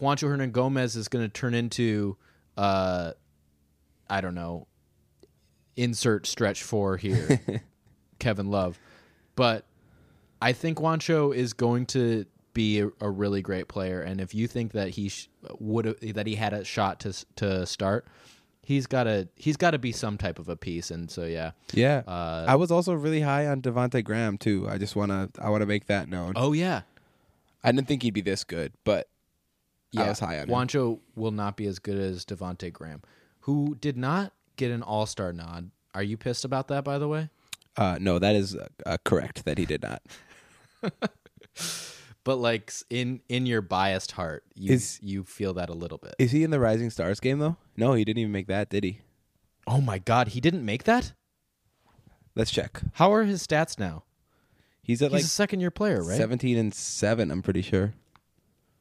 Juancho Hernangomez is going to turn into uh, I don't know, insert stretch four here, Kevin Love. But I think Juancho is going to be a, a really great player, and if you think that he sh- would that he had a shot to to start, he's got to he's got to be some type of a piece. And so yeah, Yeah. uh, I was also really high on Devonte Graham too. I just wanna I wanna make that known. oh yeah, I didn't think he'd be this good, but yeah, I was high on him. Juancho will not be as good as Devonte Graham, who did not get an All Star nod. Are you pissed about that, by the way? Uh, no, that is uh, correct that he did not. But like in in your biased heart, you Is- you feel that a little bit. Is he in the Rising Stars game though? No, he didn't even make that, did he? Oh my God, he didn't make that. Let's check. How are his stats now? He's at He's like a second year player, right? 17 and 7, I'm pretty sure.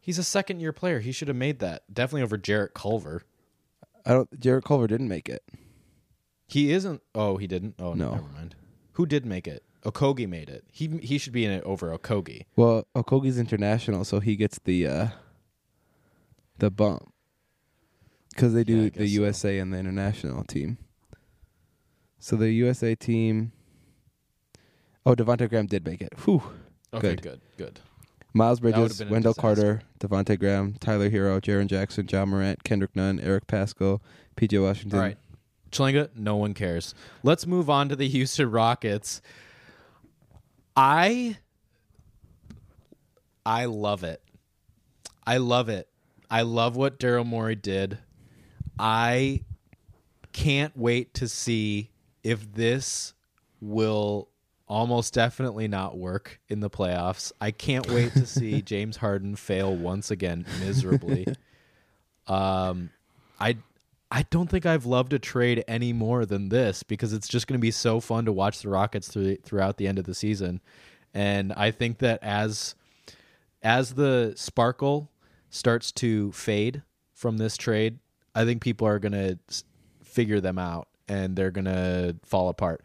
He's a second year player. He should have made that. Definitely over Jarrett Culver. I don't Jarrett Culver didn't make it. He isn't. Oh, he didn't. Oh no, No. never mind. Who did make it? Okogie made it. He he should be in it over Okogie. Well, Okogie's international, so he gets the uh the bump. Cuz they Yeah, do I the guess so. USA and the international team. So the USA team Oh, Devonte Graham did make it. Whew. Okay, Good. good, good. Miles would've Bridges, been a Wendell disaster. Carter, Devonte Graham, Tyler Herro, Jaren Jackson, Ja Morant, Kendrick Nunn, Eric Paschall, PJ Washington. All right. Chlinga, no one cares. Let's move on to the Houston Rockets. I I love it. I love it. I love what Daryl Morey did. I can't wait to see if this will almost definitely not work in the playoffs. I can't wait to see James Harden fail once again miserably. Um, I I don't think I've loved a trade any more than this because it's just going to be so fun to watch the Rockets through, throughout the end of the season, and I think that as as the sparkle starts to fade from this trade, I think people are going to figure them out and they're going to fall apart.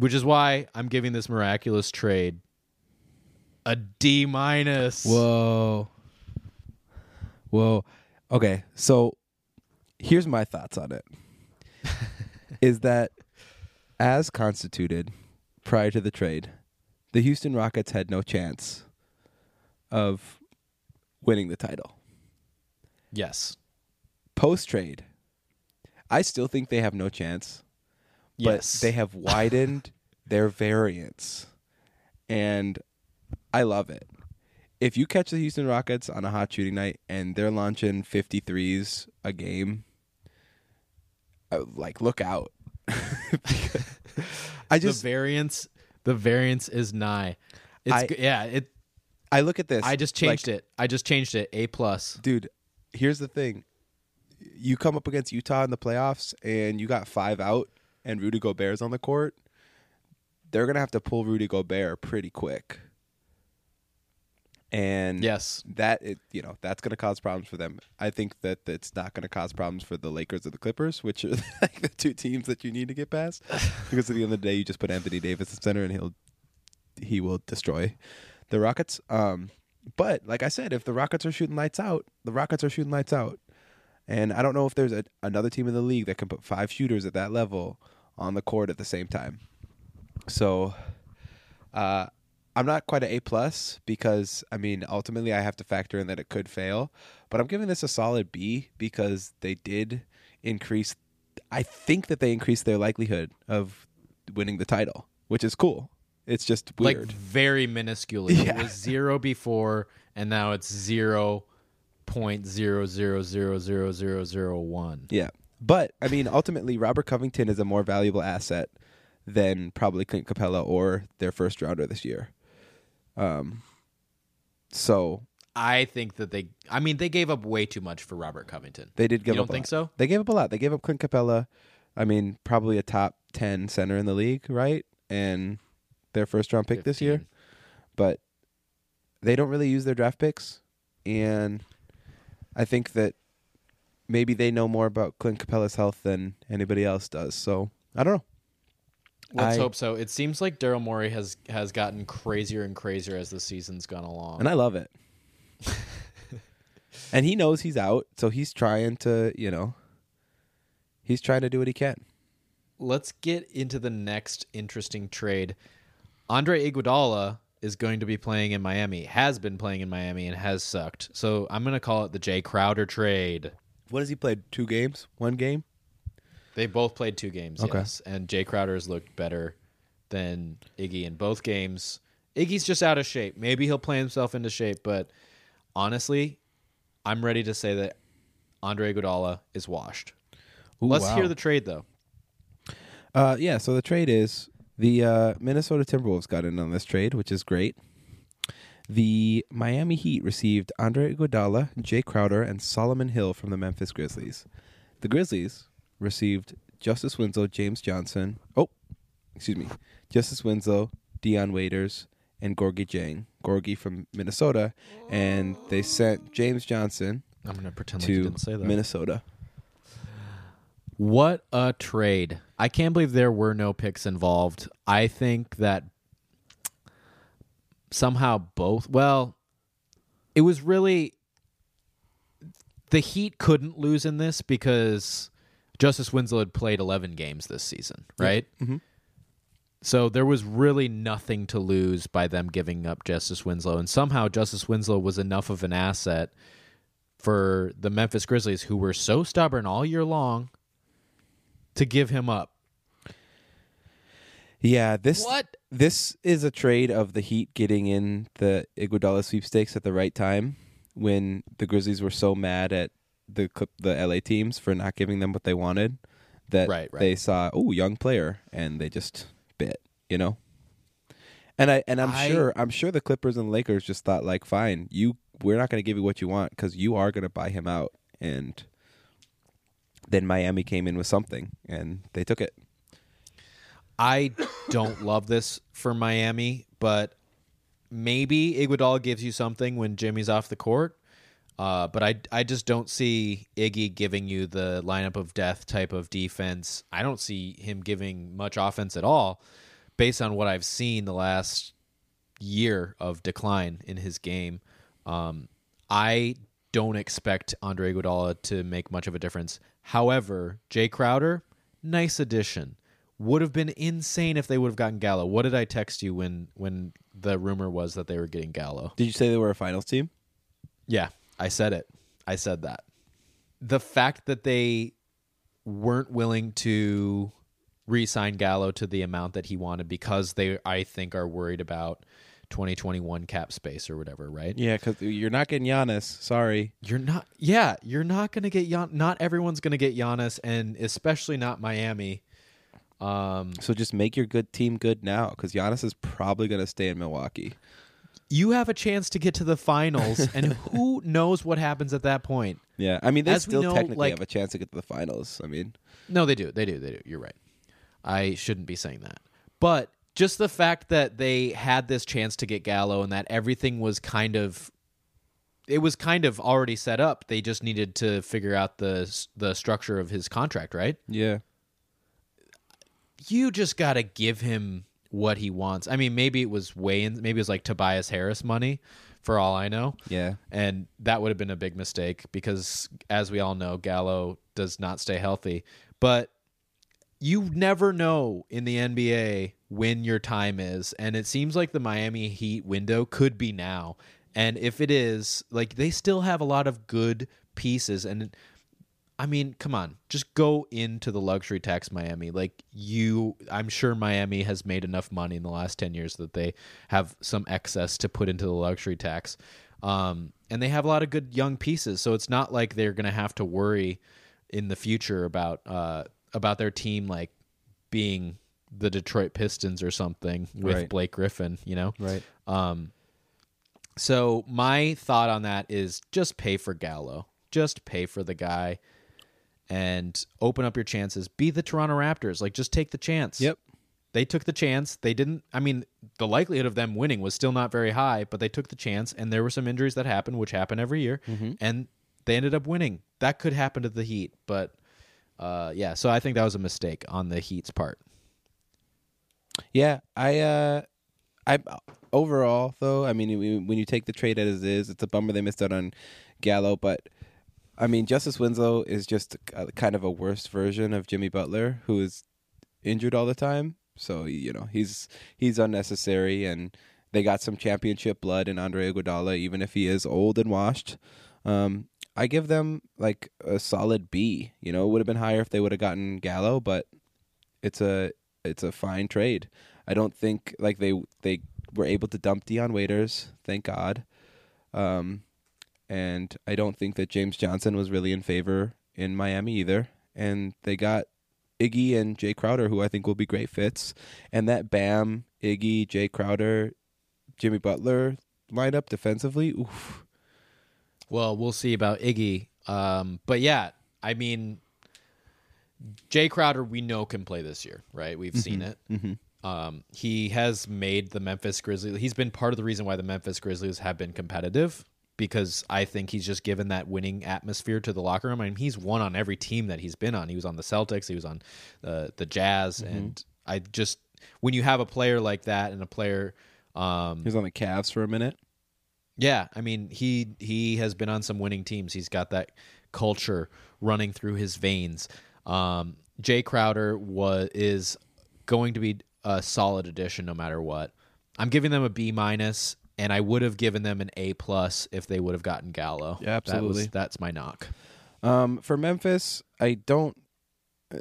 Which is why I'm giving this miraculous trade a D minus. Whoa. Whoa. Okay, so here's my thoughts on it. is that as constituted prior to the trade, the Houston Rockets had no chance of winning the title. Yes. Post trade, I still think they have no chance, but Yes. they have widened their variance. And I love it. If you catch the Houston Rockets on a hot shooting night and they're launching 53s a game, Uh, like look out. I just the variance the variance is nigh. It's I- yeah, it I look at this. I just changed it. I just changed it. A plus. dude here's the thing you come up against utah in the playoffs and you got five out and rudy gobert's on the court they're gonna have to pull rudy gobert pretty quick and Yes. that it you know that's gonna cause problems for them i think that it's not gonna cause problems for the lakers or the clippers which are like the two teams that you need to get past because at the end of the day you just put anthony davis at center and he'll he will destroy the rockets um but like I said, if the Rockets are shooting lights out, the Rockets are shooting lights out. And I don't know if there's a, another team in the league that can put five shooters at that level on the court at the same time. So uh, I'm not quite an A plus because I mean ultimately I have to factor in that it could fail. But I'm giving this a solid B because they did increase. I think that they increased their likelihood of winning the title, which is cool. It's just weird. Like very minuscule. Yeah. It was zero before, and now it's zero point zero zero zero zero zero zero one. Yeah. But I mean, ultimately, Robert Covington is a more valuable asset than probably Clint Capela or their first rounder this year. Um. So I think that they. I mean, they gave up way too much for Robert Covington. they did give You up. don't a think lot. so? They gave up a lot. They gave up Clint Capela. I mean, probably a top ten center in the league, right? And their first round pick this year. But they don't really use their draft picks, and I think that maybe they know more about Clint Capela's health than anybody else does. So I don't know. Let's I- hope so. It seems like Daryl Morey has has gotten crazier and crazier as the season's gone along. and I love it. and he knows he's out, so he's trying to, you know, he's trying to do what he can. Let's get into the next interesting trade. Andre Iguodala is going to be playing in Miami. Has been playing in Miami and has sucked. So I'm going to call it the Jae Crowder trade. What has he played? Two games? One game? They both played two games, Okay. yes. And Jae Crowder has looked better than Iggy in both games. Iggy's just out of shape. Maybe he'll play himself into shape, but honestly, I'm ready to say that Andre Iguodala is washed. Ooh, Let's wow. hear the trade though. Uh, yeah, so the trade is the uh, Minnesota Timberwolves got in on this trade, which is great. The Miami Heat received Andre Iguodala, Jae Crowder, and Solomon Hill from the Memphis Grizzlies. The Grizzlies received Justice Winslow, James Johnson. Oh, excuse me, Justice Winslow, Dion Waiters, and Gorgui Dieng. Gorgui from Minnesota, and they sent James Johnson I'm going to pretend like you to didn't say that. Minnesota. What a trade. I can't believe there were no picks involved. I think that somehow both, well, it was really the Heat couldn't lose in this because Justice Winslow had played 11 games this season, right? Mhm. So there was really nothing to lose by them giving up Justice Winslow. And somehow Justice Winslow was enough of an asset for the Memphis Grizzlies, who were so stubborn all year long, to give him up. Yeah, this What? this is a trade of the Heat getting in the Iguodala sweepstakes at the right time when the Grizzlies were so mad at the Clip- the LA teams for not giving them what they wanted that Right, right. they saw oh young player and they just bit you know and I and I'm I- sure I'm sure the Clippers and Lakers just thought like fine you we're not going to give you what you want because you are going to buy him out and then Miami came in with something and they took it I don't love this for Miami, but maybe Iguodala gives you something when Jimmy's off the court. Uh, but I, I just don't see Iggy giving you the lineup of death type of defense. I don't see him giving much offense at all, based on what I've seen the last year of decline in his game. Um, I don't expect Andre Iguodala to make much of a difference. However, Jae Crowder, nice addition. Would have been insane if they would have gotten Gallo. What did I text you when when the rumor was that they were getting Gallo? did you say they were a finals team Yeah, I said it. I said that. The fact that they weren't willing to re-sign Gallo to the amount that he wanted because they, I think, are worried about 2021 cap space or whatever, right? Yeah, because you're not getting Giannis. Sorry. You're not. Yeah, you're not going to get Gian. Not everyone's going to get Giannis, and especially not Miami. Um, So just make your good team good now, because Giannis is probably going to stay in Milwaukee. You have a chance to get to the finals, and who knows what happens at that point? Yeah, I mean they As we still know, technically like- have a chance to get to the finals. I mean, No, they do. They do. They do. You're right. I shouldn't be saying that. But just the fact that they had this chance to get Gallo and that everything was kind of it was kind of already set up. They just needed to figure out the the structure of his contract, right? yeah, You just got to give him what he wants. I mean, maybe it was Wayne, maybe it was like Tobias Harris money for all I know. yeah, And that would have been a big mistake because, as we all know, Gallo does not stay healthy. But you never know in the NBA when your time is. And it seems like the Miami Heat window could be now. And if it is, like, they still have a lot of good pieces. And I mean, come on, just go into the luxury tax Miami. Like you, I'm sure Miami has made enough money in the last ten years that they have some excess to put into the luxury tax, um, and they have a lot of good young pieces. So it's not like they're going to have to worry in the future about uh, about their team like being the Detroit Pistons or something with Right. Blake Griffin. You know, right. um, so my thought on that is just pay for Gallo. Just pay for the guy and open up your chances. Be the Toronto Raptors. Like just take the chance. Yep. They took the chance. They didn't I mean, the likelihood of them winning was still not very high, but they took the chance and there were some injuries that happened, which happen every year, and they ended up winning. That could happen to the Heat, but uh, yeah, so I think that was a mistake on the Heat's part. Yeah, I, uh, I overall though, I mean, when when you take the trade as is, it's a bummer they missed out on Gallo, but I mean, Justice Winslow is just a, kind of a worse version of Jimmy Butler, who is injured all the time. So you know he's he's unnecessary, and they got some championship blood in Andre Iguodala, even if he is old and washed. Um, I give them like a solid B. You know, it would have been higher if they would have gotten Gallo, but it's a it's a fine trade. I don't think like they they were able to dump Dion Waiters, thank God. Um, and I don't think that James Johnson was really in favor in Miami either. And they got Iggy and Jae Crowder, who I think will be great fits. And that Bam, Iggy, Jae Crowder, Jimmy Butler lineup defensively, oof. Well, we'll see about Iggy. Um, but yeah, I mean, Jae Crowder, we know can play this year, right? We've seen it. Mm-hmm. Um, he has made the Memphis Grizzlies. He's been part of the reason why the Memphis Grizzlies have been competitive because I think he's just given that winning atmosphere to the locker room. I mean, he's won on every team that he's been on. He was on the Celtics, he was on uh, the Jazz, Mm-hmm. and I just when you have a player like that and a player, um, He was on the Cavs for a minute. yeah, I mean he he has been on some winning teams. He's got that culture running through his veins. Um, Jae Crowder was is going to be a solid addition no matter what. I'm giving them a B minus, and I would have given them an A plus if they would have gotten Gallo. Yeah, That was- absolutely. that's my knock. Um, for Memphis, I don't.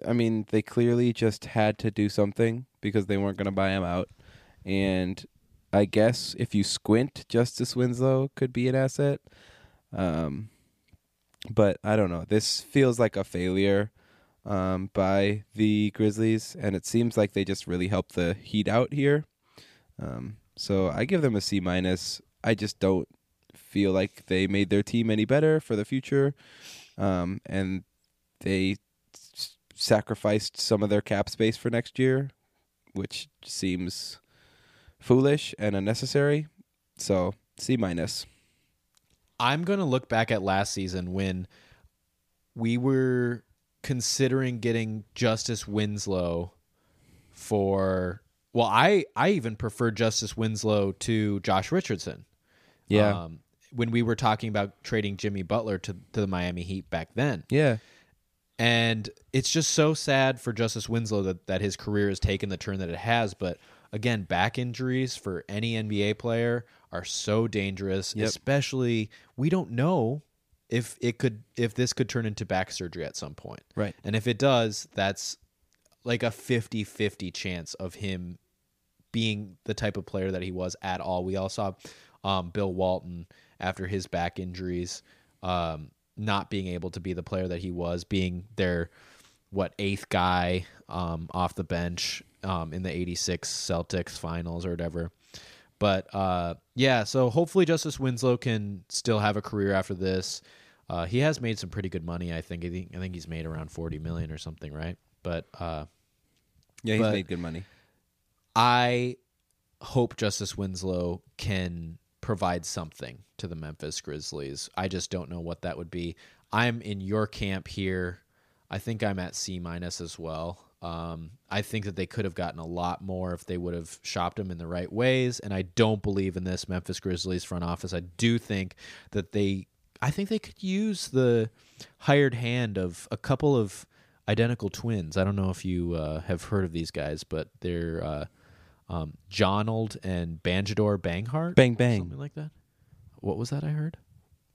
I mean, they clearly just had to do something because they weren't going to buy him out, and I guess if you squint, Justice Winslow could be an asset. Um, but I don't know. This feels like a failure um, by the Grizzlies, and it seems like they just really helped the Heat out here. Um, so I give them a C minus. I just don't feel like they made their team any better for the future, um, and they s- sacrificed some of their cap space for next year, which seems foolish and unnecessary. So C minus. I'm going to look back at last season when we were considering getting Justice Winslow for well I I even prefer Justice Winslow to Josh Richardson. Yeah, Um, when we were talking about trading Jimmy Butler to to the Miami Heat back then. yeah, And it's just so sad for Justice Winslow that, that his career has taken the turn that it has. But again, back injuries for any NBA player are so dangerous, Yep. especially we don't know if it could if this could turn into back surgery at some point. right. And if it does, that's like a 50-50 chance of him being the type of player that he was at all. We all saw um, Bill Walton after his back injuries um, not being able to be the player that he was, being their what eighth guy um, off the bench um, in the '86 Celtics finals or whatever. But uh, yeah, so hopefully Justice Winslow can still have a career after this. Uh, he has made some pretty good money. I think. I think. I think he's made around forty million or something, right? But uh, Yeah, he's But- made good money. I hope Justice Winslow can provide something to the Memphis Grizzlies. I just don't know what that would be. I'm in your camp here. I think I'm at C minus as well. Um, I think that they could have gotten a lot more if they would have shopped him in the right ways, and I don't believe in this Memphis Grizzlies front office. I do think that they, I think they could use the hired hand of a couple of identical twins. I don't know if you uh, have heard of these guys, but they're uh, um, Jonald and Banjador Banghart, Bang bang, something like that. What was that I heard?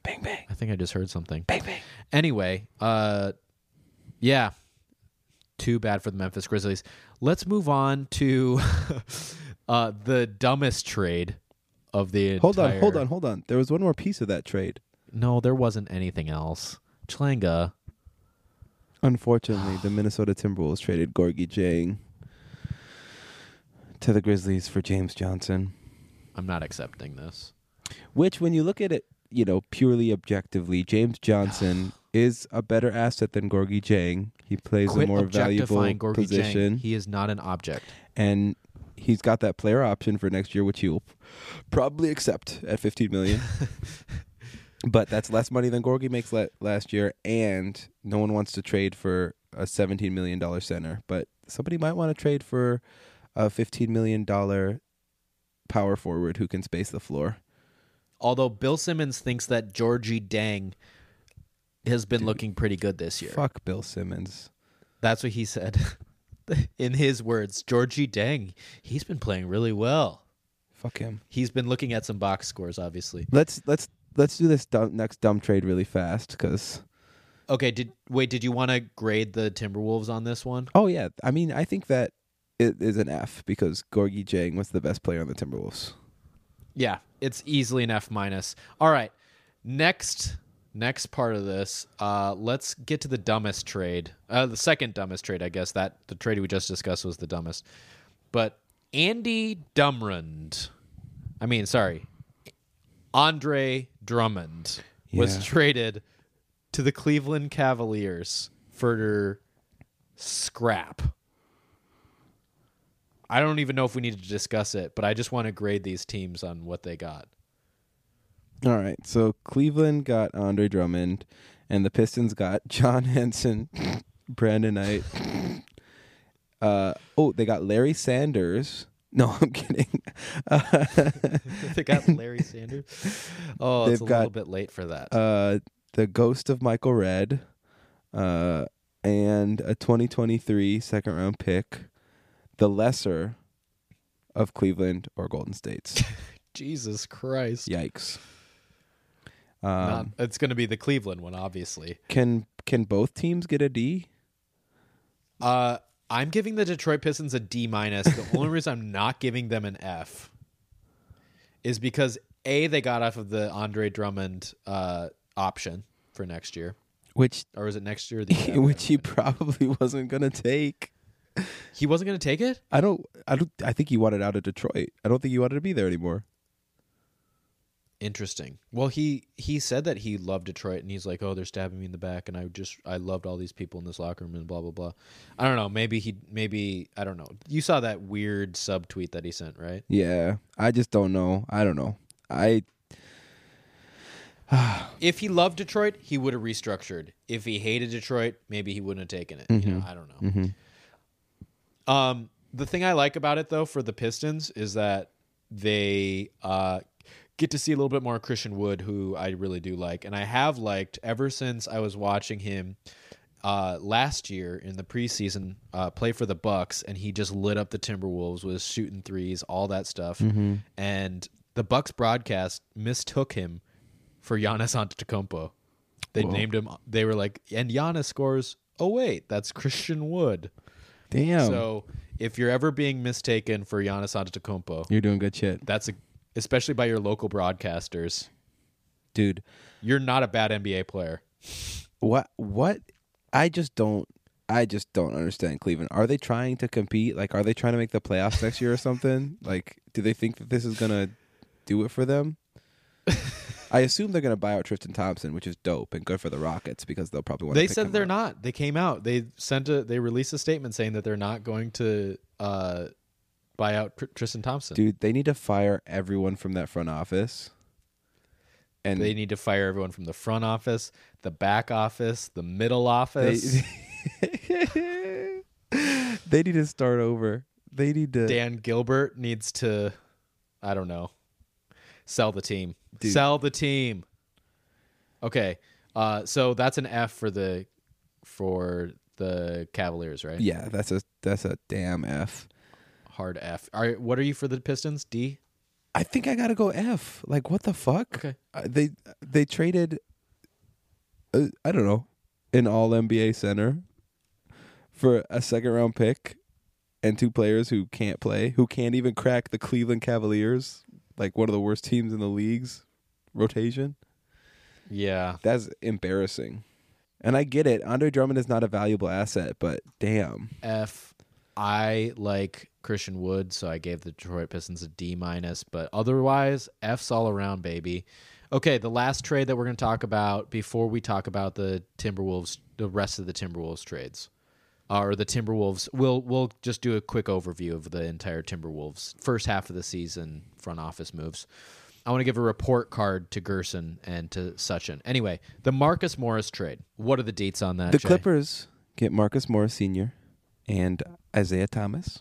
bang bang, I think I just heard something. bang bang. Anyway, uh, yeah, too bad for the Memphis Grizzlies. Let's move on to uh, the dumbest trade of the. Hold on, hold on, hold on. There was one more piece of that trade. No, there wasn't anything else. Chlanga. Unfortunately, the Minnesota Timberwolves traded Gorgui Dieng to the Grizzlies for James Johnson. I'm not accepting this. Which, when you look at it, you know, purely objectively, James Johnson is a better asset than Gorgui Dieng. He plays Quit a more valuable Gorgui position, Dieng. He is not an object. and he's got that player option for next year, which he'll probably accept at 15 million. but that's less money than Gorgui makes la- last year, and no one wants to trade for a 17 million dollar center. But somebody might want to trade for a 15 million dollar power forward who can space the floor. Although Bill Simmons thinks that Gorgui Dieng has been looking pretty good this year. Fuck Bill Simmons. That's what he said. In his words, Gorgui Dieng, he's been playing really well. Fuck him. He's been looking at some box scores, obviously. Let's let's let's do this dumb, next dumb trade really fast because. Okay, did wait? Did you want to grade the Timberwolves on this one? Oh yeah, I mean I think that it is an F because Gorgui Dieng was the best player on the Timberwolves. Yeah, it's easily an F minus. All right, next next part of this, uh, let's get to the dumbest trade. Uh, the second dumbest trade, I guess. That the trade we just discussed was the dumbest. But Andy Dumrund, I mean, sorry, Andre Drummond was traded to the Cleveland Cavaliers for scrap. I don't even know if we need to discuss it, but I just want to grade these teams on what they got. All right, so Cleveland got Andre Drummond, and the Pistons got John Henson, Brandon Knight. Uh, oh, they got Larry Sanders. No, I'm kidding. Uh, they got Larry Sanders. Oh, it's a They've little bit late for that. uh, the ghost of Michael Redd, uh, and a 2023 second round pick, the lesser of Cleveland or Golden States. Jesus Christ. Yikes. Not- Um, it's going to be the Cleveland one, obviously. can can both teams get a D? Uh, I'm giving the Detroit Pistons a D minus. The only reason I'm not giving them an F is because a they got off of the Andre Drummond uh, option for next year, Which or was it next year? The which he probably wasn't gonna take. He wasn't going to take it. I don't. I don't. I think he wanted out of Detroit. I don't think he wanted to be there anymore. Interesting. Well, he he said that he loved Detroit, and he's like, "Oh, they're stabbing me in the back, and I just I loved all these people in this locker room, and blah blah blah." I don't know. Maybe he maybe I don't know. You saw that weird sub tweet that he sent, right? Yeah, I just don't know. I don't know. I If he loved Detroit, he would have restructured. If he hated Detroit, maybe he wouldn't have taken it. You know, mm-hmm. I don't know. Mm-hmm. Um, the thing I like about it though for the Pistons is that they uh, get to see a little bit more Christian Wood, who I really do like, and I have liked ever since I was watching him uh, last year in the preseason uh, play for the Bucks, and he just lit up the Timberwolves with shooting threes, all that stuff, and the Bucks broadcast mistook him for Giannis Antetokounmpo. They Whoa. named him. They were like, and Giannis scores. Oh wait, that's Christian Wood. Damn. So if you're ever being mistaken for Giannis Antetokounmpo, You're doing good shit, that's a, especially by your local broadcasters. dude. You're not a bad NBA player. What? What? I just don't. I just don't understand Cleveland. Are they trying to compete? Like, are they trying to make the playoffs next year or something? Like, do they think that this is gonna do it for them? I assume they're gonna buy out Tristan Thompson, which is dope and good for the Rockets because they'll probably want. They to said they're up. not. They came out. They sent a. They released a statement saying that they're not going to uh, buy out Tr- Tristan Thompson. Dude, they need to fire everyone from that front office. And they need to fire everyone from the front office, the back office, the middle they, office. they need to start over. They need to. Dan Gilbert needs to, I don't know, sell the team. Dude. Sell the team. Okay, uh, so that's an F for the for the Cavaliers, right? Yeah, that's a that's a damn F. Hard F. Are what are you for the Pistons? D. I think I gotta go F. Like, what the fuck? Okay. Uh, they they traded. Uh, I don't know, an All NBA center for a second round pick and two players who can't play, who can't even crack the Cleveland Cavaliers, like one of the worst teams in the league's rotation. Yeah. That's embarrassing. And I get it. Andre Drummond is not a valuable asset, but damn. F. I like Christian Wood, so I gave the Detroit Pistons a D minus, but otherwise, F's all around, baby. Okay, the last trade that we're going to talk about before we talk about the Timberwolves, the rest of the Timberwolves trades, or the Timberwolves. We'll we'll just do a quick overview of the entire Timberwolves first half of the season front office moves. I want to give a report card to Gersson and to Sachin. Anyway, the Marcus Morris trade. What are the dates on that? The Jay? Clippers get Marcus Morris Sr. and Isaiah Thomas.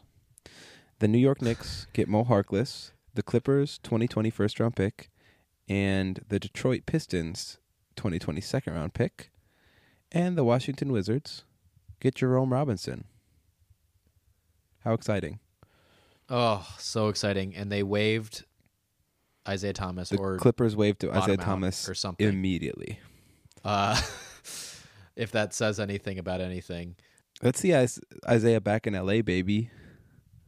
The New York Knicks get Mo Harkless. The Clippers 2020 first round pick, and the Detroit Pistons 2020 second round pick And the Washington Wizards get Jerome Robinson. How exciting. Oh, so exciting! And they waived Isaiah Thomas The or Clippers waved to Isaiah Thomas or something. immediately. uh, if that says anything about anything. Let's see Isaiah back in LA, baby.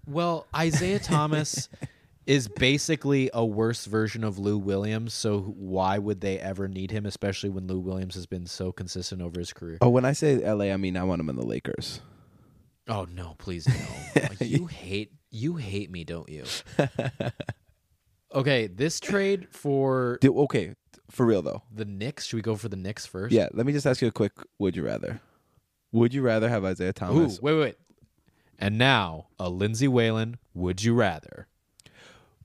Well, Isaiah Thomas is basically a worse version of Lou Williams, so why would they ever need him, especially when Lou Williams has been so consistent over his career? Oh, when I say LA, I mean I want him in the Lakers. Oh no, please no. you hate you hate me, don't you? Okay, this trade for Do, okay, for real though. the Knicks. Should we go for the Knicks first? Yeah, let me just ask you a quick would you rather? Would you rather have Isaiah Ooh, Thomas? wait, wait, wait. And now a Lindsay Whalen. Would you rather?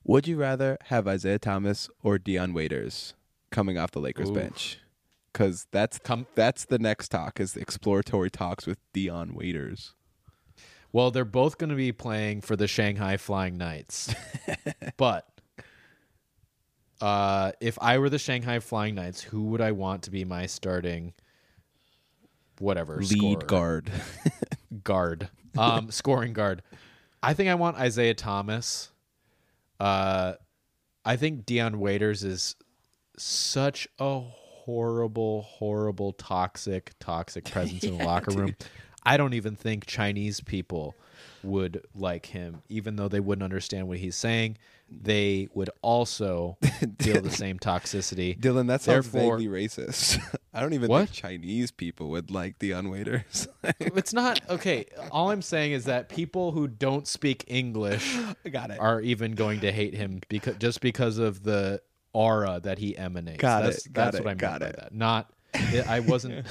Would you rather have Isaiah Thomas or Dion Waiters coming off the Lakers Ooh. bench? Because that's Come. that's the next talk is the exploratory talks with Dion Waiters. Well, they're both going to be playing for the Shanghai Flying Knights. but uh, if I were the Shanghai Flying Knights, who would I want to be my starting whatever Lead scorer? guard. guard, um, scoring guard? I think I want Isaiah Thomas. Uh, I think Dion Waiters is such a horrible, horrible, toxic, toxic presence in the locker room. I don't even think Chinese people would like him, even though they wouldn't understand what he's saying. They would also feel the same toxicity. Dylan, that sounds Therefore- vaguely racist. I don't even What? think Chinese people would like the Dion Waiters. It's not okay. All I'm saying is that people who don't speak English got it. are even going to hate him because just because of the aura that he emanates. Got that's, it, got That's it, what I meant got by it. that. Not, I wasn't.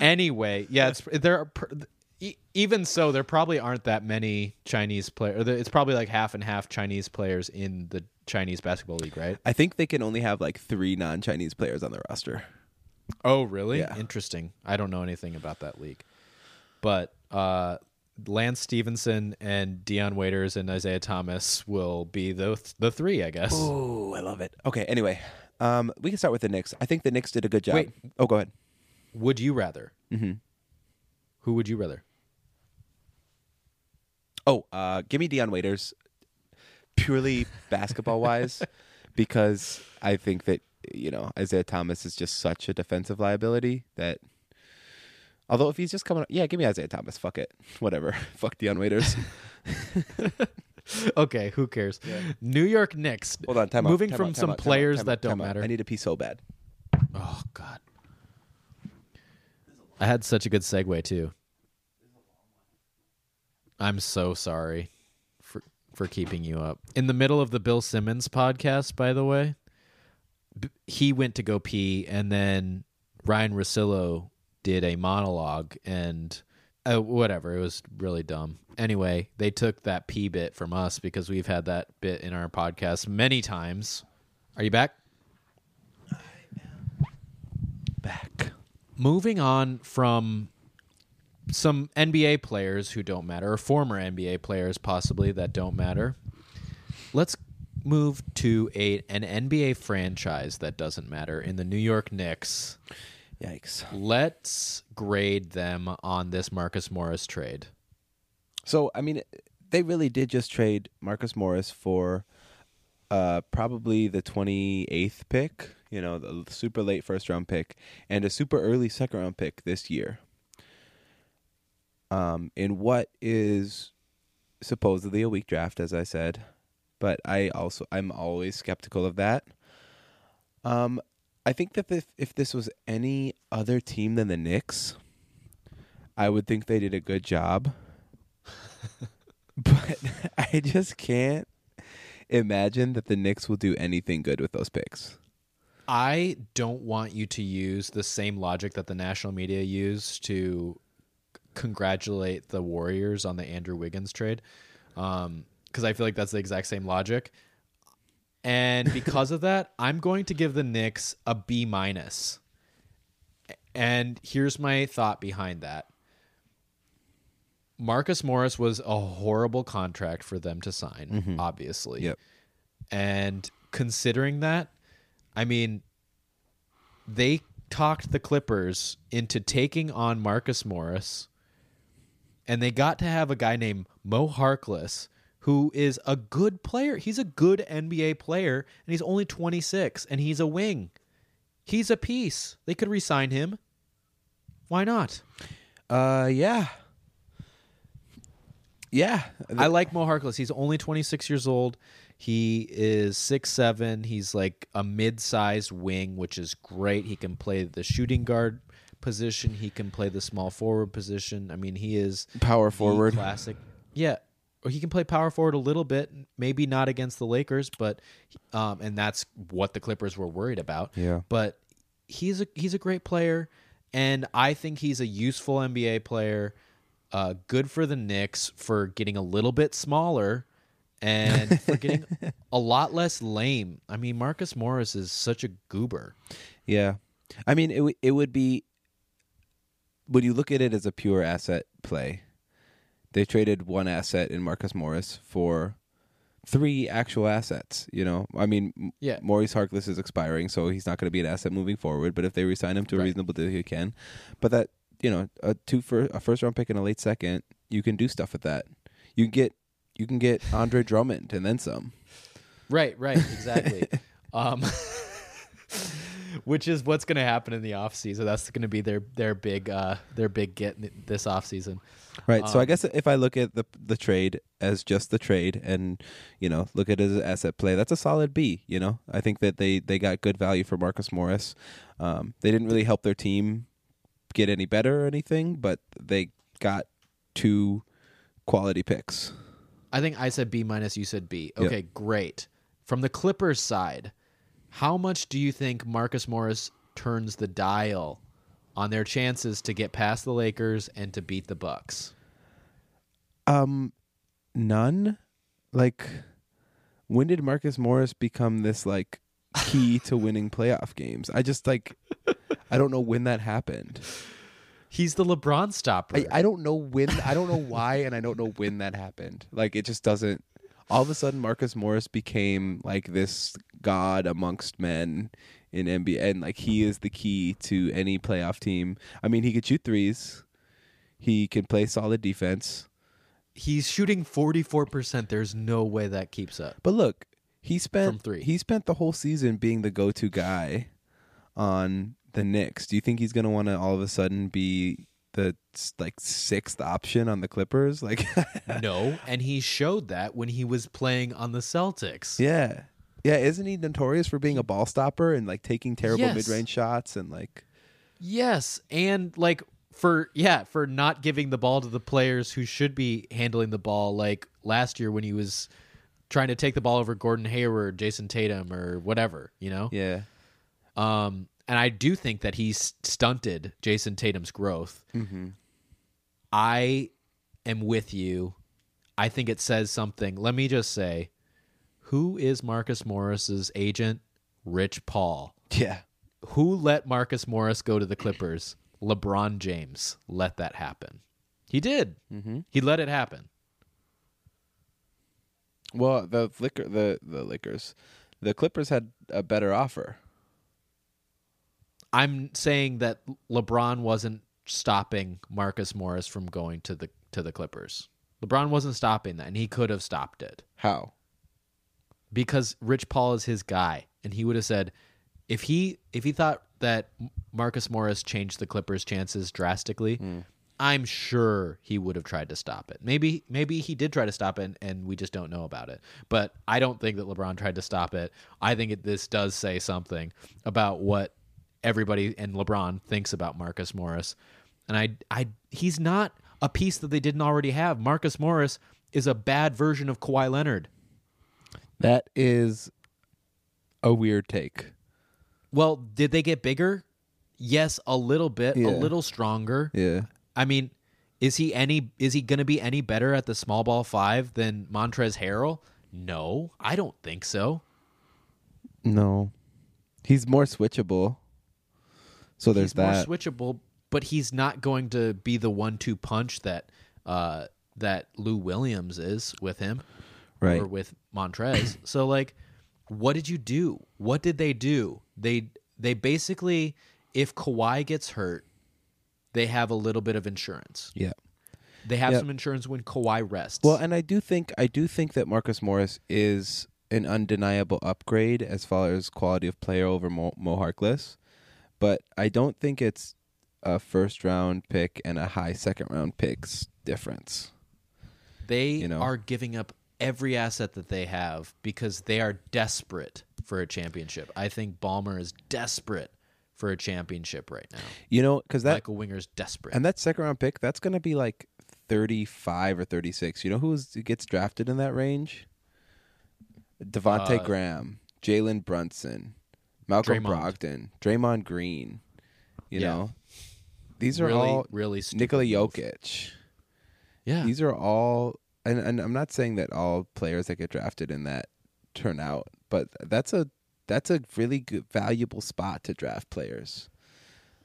Anyway, yeah, it's there. Are, even so, there probably aren't that many Chinese players. It's probably like half and half Chinese players in the Chinese basketball league, right? I think they can only have like three non-Chinese players on the roster. Oh, really? Yeah. Interesting. I don't know anything about that league. But uh, Lance Stephenson and Dion Waiters and Isaiah Thomas will be the the three, I guess. Oh, I love it. Okay, anyway, um, we can start with the Knicks. I think the Knicks did a good job. Wait. Oh, go ahead. Would you rather? Mm-hmm. Who would you rather? Oh, uh, give me Dion Waiters, purely basketball wise, because I think that you know Isaiah Thomas is just such a defensive liability that. Although if he's just coming, yeah, give me Isaiah Thomas. Fuck it, whatever. Fuck Dion Waiters. Okay, who cares? New York Knicks. Hold on, time out, Moving time from out, time some out, out, players out, that don't out. matter. I need to pee so bad. oh God. I had such a good segue too. I'm so sorry for for keeping you up. In the middle of the Bill Simmons podcast, by the way, b- he went to go pee and then Ryen Russillo did a monologue and uh, whatever, it was really dumb. Anyway, they took that pee bit from us because we've had that bit in our podcast many times. Are you back? I am back. Moving on from some NBA players who don't matter, or former NBA players possibly that don't matter, let's move to a an NBA franchise that doesn't matter in the New York Knicks. Yikes. Let's grade them on this Marcus Morris trade. So I mean, they really did just trade Marcus Morris for uh, probably the twenty eighth pick. You know, the super late first round pick and a super early second round pick this year. Um, in what is supposedly a weak draft, as I said, but I also I'm always skeptical of that. Um, I think that if if this was any other team than the Knicks, I would think they did a good job but I just can't imagine that the Knicks will do anything good with those picks. I don't want you to use the same logic that the national media used to c- congratulate the Warriors on the Andrew Wiggins trade, um, because I feel like that's the exact same logic. And because of that, I'm going to give the Knicks a B minus. And here's my thought behind that. Marcus Morris was a horrible contract for them to sign, mm-hmm. obviously. Yep. And considering that, I mean, they talked the Clippers into taking on Marcus Morris, and they got to have a guy named Mo Harkless, who is a good player. He's a good NBA player, and he's only 26, and he's a wing. He's a piece. They could re-sign him. Why not? Uh, yeah, yeah. I like Mo Harkless. He's only 26 years old. He is six seven. He's like a mid-sized wing, which is great. He can play the shooting guard position. He can play the small forward position. I mean, he is Power forward. classic. Yeah, or he can play power forward a little bit. Maybe not against the Lakers, but um, and that's what the Clippers were worried about. Yeah. but he's a he's a great player, and I think he's a useful NBA player. Uh, good for the Knicks for getting a little bit smaller and for getting a lot less lame. I mean, Marcus Morris is such a goober. Yeah, I mean, it w- it would be when you look at it as a pure asset play. They traded one asset in Marcus Morris for three actual assets. You know, I mean, Yeah. Maurice Harkless is expiring, so he's not going to be an asset moving forward. But if they resign him to a Right. reasonable deal, he can. But that you know, a two for a first round pick and a late second, you can do stuff with that. You can get you can get Andre Drummond and then some. Right, right, exactly. um, which is what's going to happen in the offseason. That's going to be their their big uh, their big get this offseason. Right. so I Um, guess if I look at the the trade as just the trade and you know look at it as an asset play, that's a solid B. You know, I think that they they got good value for Marcus Morris. Um, they didn't really help their team get any better or anything, but they got two quality picks. I think I said B minus. You said B. Okay, great. From the Clippers side, how much do you think Marcus Morris turns the dial on their chances to get past the Lakers and to beat the Bucks? Um, none. Like, when did Marcus Morris become this like key to winning playoff games? I just like, I don't know when that happened. He's the LeBron stopper. I, I don't know when I don't know why and I don't know when that happened. Like it just doesn't all of a sudden Marcus Morris became like this god amongst men in NBA and like he is the key to any playoff team. I mean he could shoot threes. He can play solid defense. He's shooting forty four percent. There's no way that keeps up. But look, he From spent three. he spent the whole season being the go to guy on the Knicks. Do you think he's gonna wanna all of a sudden be the like sixth option on the Clippers? Like no, and he showed that when he was playing on the Celtics. Yeah. Yeah, isn't he notorious for being a ball stopper and like taking terrible Yes. mid-range shots and like Yes, and like for yeah, for not giving the ball to the players who should be handling the ball like last year when he was trying to take the ball over Gordon Hayward, Jayson Tatum or whatever, you know? yeah. Um and I do think that he's stunted Jayson Tatum's growth. Mhm. I am with you. I think it says something. Let me just say, who is Marcus Morris's agent? Rich Paul. Yeah. Who let Marcus Morris go to the Clippers? LeBron James let that happen. He did. Mhm. He let it happen. Well, the liquor the the Lakers. The Clippers had a better offer. I'm saying that LeBron wasn't stopping Marcus Morris from going to the to the Clippers. LeBron wasn't stopping that, and he could have stopped it How? because Rich Paul is his guy, and he would have said if he if he thought that Marcus Morris changed the Clippers' chances drastically, hmm. I'm sure he would have tried to stop it. Maybe maybe he did try to stop it, and, and we just don't know about it. But I don't think that LeBron tried to stop it. I think it, this does say something about what everybody and LeBron thinks about Marcus Morris. And I I he's not a piece that they didn't already have. Marcus Morris is a bad version of Kawhi Leonard. That is a weird take. Well, did they get bigger? Yes, a little bit, Yeah. a little stronger. Yeah. I mean, is he any is he going to be any better at the small ball 5 than Montrezl Harrell? No, I don't think so. No. He's more switchable. So there's he's that. more switchable, but he's not going to be the one-two punch that uh that Lou Williams is with him right. or with Montrezl. so like what did you do? What did they do? They they basically if Kawhi gets hurt, they have a little bit of insurance. Yeah. They have some insurance when Kawhi rests. Well, and I do think I do think that Marcus Morris is an undeniable upgrade as far as quality of player over Mo, Mo Harkless, but I don't think it's a first round pick and a high second round picks difference. they you know. are giving up every asset that they have because they are desperate for a championship. I think Ballmer is desperate for a championship right now. You know, because that Michael Winger's desperate. and that second round pick that's going to be like thirty five or thirty six. You know who gets drafted in that range? Devonte Uh, Graham, Jalen Brunson, Malcolm Draymond. Brogdon, Draymond Green. You Yeah. know, these are really, all really Nikola. Jokic. Yeah. These are all, and, and I'm not saying that all players that get drafted in that turn out, but that's a that's a really good, valuable spot to draft players.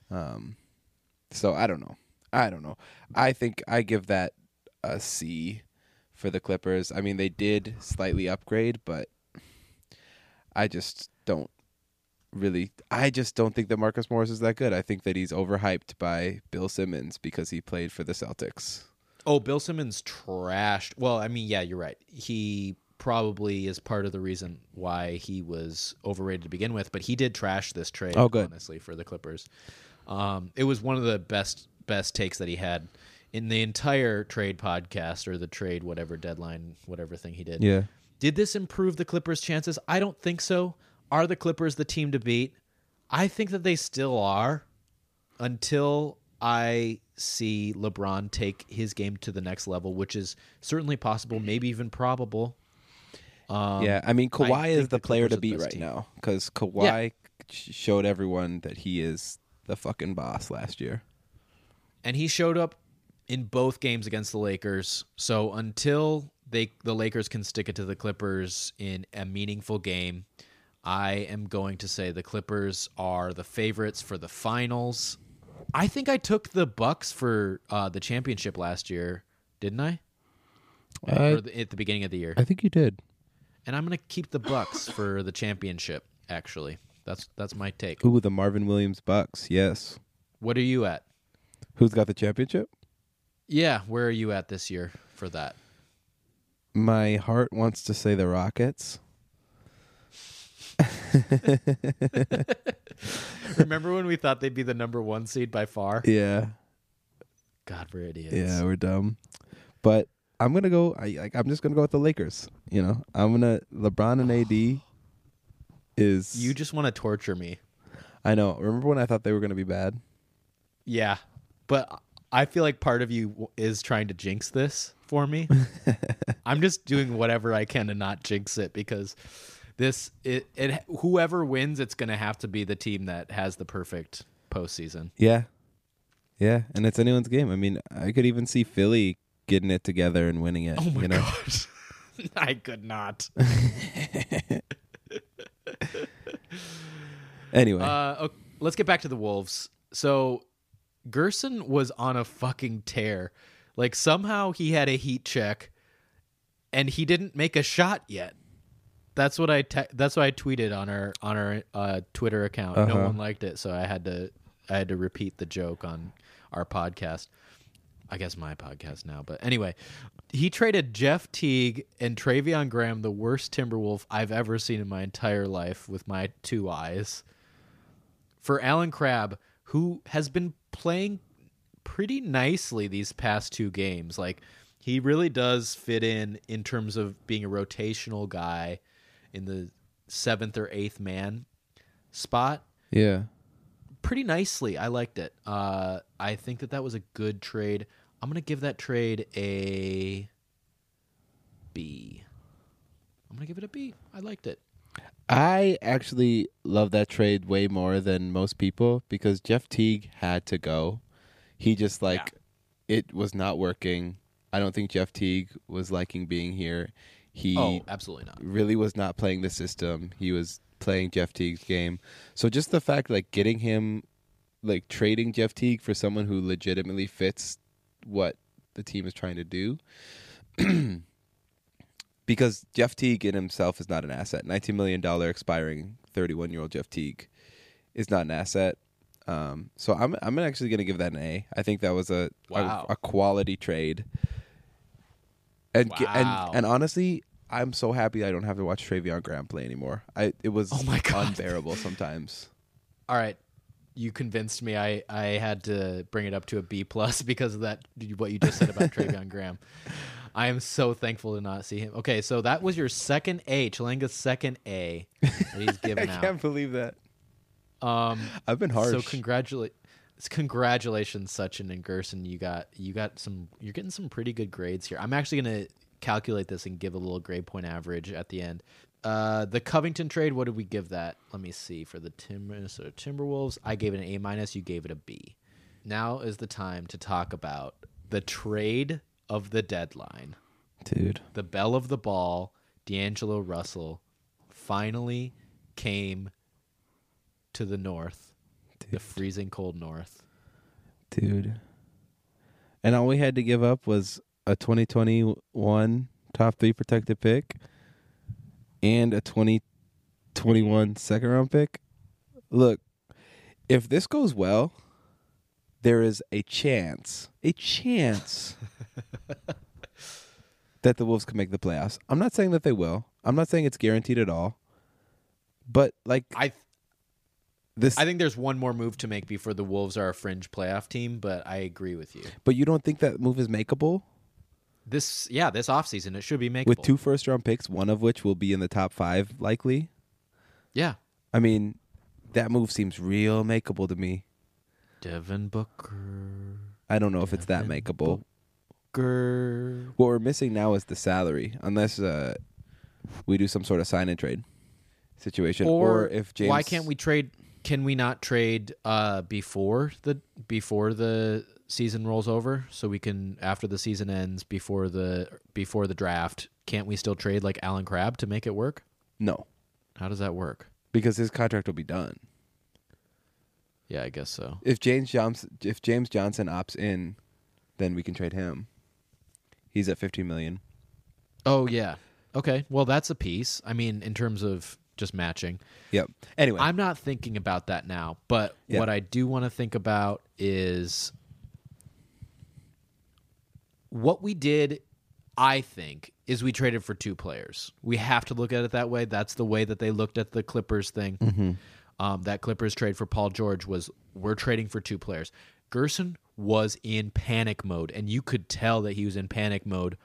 Um, so I don't know. I don't know. I think I give that a C for the Clippers. I mean, they did slightly upgrade, but I just don't really. I just don't think that Marcus Morris is that good. I think that he's overhyped by Bill Simmons because he played for the Celtics. Oh, Bill Simmons trashed. Well, I mean, yeah, you're right. He probably is part of the reason why he was overrated to begin with, but he did trash this trade. Oh, good. honestly, for the Clippers. Um, it was one of the best best takes that he had in the entire trade podcast or the trade whatever deadline whatever thing he did. Yeah. Did this improve the Clippers' chances? I don't think so. Are the Clippers the team to beat? I think that they still are until I see LeBron take his game to the next level, which is certainly possible, maybe even probable. Um, yeah, I mean Kawhi I is the the player to Clippers are the beat right team. now because Kawhi sh showed everyone that he is the fucking boss last year. and he showed up in both games against the Lakers. So until they the Lakers can stick it to the Clippers in a meaningful game, I am going to say the Clippers are the favorites for the finals. I think I took the Bucks for uh, the championship last year, didn't I? or the, at the beginning of the year, I think you did. and I'm going to keep the Bucks for the championship. Actually, that's that's my take. Ooh, the Marvin Williams Bucks. Yes. What are you at? Who's got the championship? Yeah, where are you at this year for that? My heart wants to say the Rockets. Remember when we thought they'd be the number one seed by far? Yeah. God, we're idiots. Yeah, we're dumb. But I'm gonna go. I like. I'm just gonna go with the Lakers. You know, I'm gonna LeBron and AD is. You just want to torture me. I know. Remember when I thought they were gonna be bad? Yeah, but I feel like part of you is trying to jinx this for me. I'm just doing whatever I can to not jinx it because this it, it whoever wins, it's going to have to be the team that has the perfect postseason. Yeah. Yeah, and it's anyone's game. I mean, I could even see Philly getting it together and winning it. Oh my you know? gosh, I could not. Anyway, Uh, okay, let's get back to the Wolves. So Gersson was on a fucking tear. Like somehow he had a heat check, and he didn't make a shot yet. That's what I te- that's what I tweeted on our on our uh, Twitter account. No Uh-huh. one liked it, so I had to I had to repeat the joke on our podcast. I guess my podcast now, but anyway, he traded Jeff Teague and Treveon Graham, the worst Timberwolf I've ever seen in my entire life, with my two eyes for Allen Crabbe, who has been playing pretty nicely these past two games. Like he really does fit in in terms of being a rotational guy in the seventh or eighth man spot yeah. pretty nicely. I liked it. Uh, I think that that was a good trade. I'm gonna give that trade a B. I'm gonna give it a B. I liked it. I actually love that trade way more than most people because Jeff Teague had to go. He just like it was not working. I don't think Jeff Teague was liking being here. He oh, absolutely not. really was not playing the system. He was playing Jeff Teague's game. So just the fact like getting him like trading Jeff Teague for someone who legitimately fits what the team is trying to do because Jeff Teague in himself is not an asset. Nineteen million dollar expiring thirty one year old Jeff Teague is not an asset. Um, so I'm I'm actually going to give that an A. I think that was a Wow. a, a quality trade. And, Wow. and and honestly, I'm so happy I don't have to watch Treveon Graham play anymore. I it was Oh my God. unbearable sometimes. All right, you convinced me. I I had to bring it up to a B plus because of that. What you just said about Treveon Graham. I am so thankful to not see him. Okay, so that was your second A, Chilanga's second A that he's I given out. can't believe that. Um, I've been harsh. so congratulate, congratulations, Sachin and Gersson. You got you got some. You're getting some pretty good grades here. I'm actually gonna calculate this and give a little grade point average at the end. Uh, the Covington trade. What did we give that? Let me see. For the Tim- Minnesota Timberwolves, I gave it an A minus. You gave it a B. Now is the time to talk about the trade of the deadline Dude. the bell of the ball, D'Angelo Russell, finally came to the north, the freezing cold north. Dude. And all we had to give up was a 2021 top three protected pick and a 2021 second round pick. Look, if this goes well, there is a chance, a chance that the Wolves can make the playoffs. I'm not saying that they will. I'm not saying it's guaranteed at all. But like I this I think there's one more move to make before the Wolves are a fringe playoff team, but I agree with you. but you don't think that move is makeable? This yeah, this offseason it should be makeable. with two first round picks, one of which will be in the top five likely. Yeah. I mean, that move seems real makeable to me. Devin Booker. I don't know if it's that makeable. Booker. What we're missing now is the salary, unless uh, we do some sort of sign and trade situation, or, Or, if James. why can't we trade can we not trade uh before the before the season rolls over? So we can after the season ends before the before the draft can't we still trade like Allen Crabbe to make it work? No, how does that work? Because his contract will be done. yeah I guess so. If James Johnson, if James Johnson opts in, then we can trade him. He's at 15 million. oh yeah. Okay. Well that's a piece. I mean in terms of just matching Yep. Anyway, I'm not thinking about that now, but Yeah. what I do want to think about is what we did. I think is we traded for two players. We have to look at it that way. That's the way that they looked at the Clippers thing. Um, that Clippers trade for Paul George was we're trading for two players. Gersson was in panic mode, and you could tell that he was in panic mode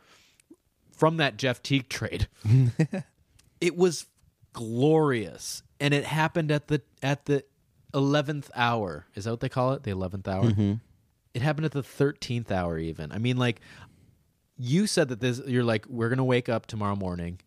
from that Jeff Teague trade. it was glorious. And it happened at the at the 11th hour. Is that what they call it? The 11th hour? Mm-hmm. It happened at the 13th hour even. I mean like you said that this you're like we're gonna wake up tomorrow morning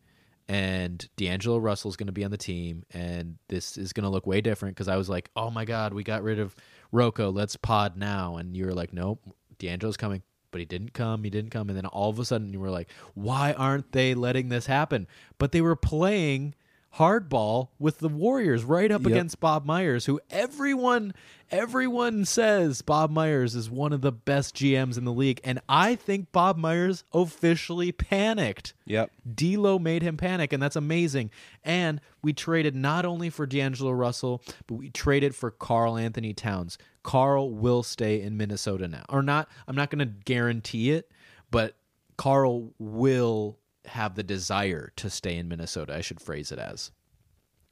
and D'Angelo Russell's gonna be on the team and this is gonna look way different. Because I was like, oh my god, we got rid of Rocco, let's pod now, and you were like, nope, D'Angelo's coming, but he didn't come, he didn't come, and then all of a sudden you were like, why aren't they letting this happen? But they were playing hardball with the Warriors right up Yep. against Bob Myers, who everyone everyone says Bob Myers is one of the best GMs in the league, and I think Bob Myers officially panicked. yep. D'Lo made him panic, and that's amazing. And we traded not only for D'Angelo Russell, but we traded for Karl-Anthony Towns. Karl will stay in Minnesota now, or not? I'm not going to guarantee it, but Karl will have the desire to stay in Minnesota. I should phrase it as.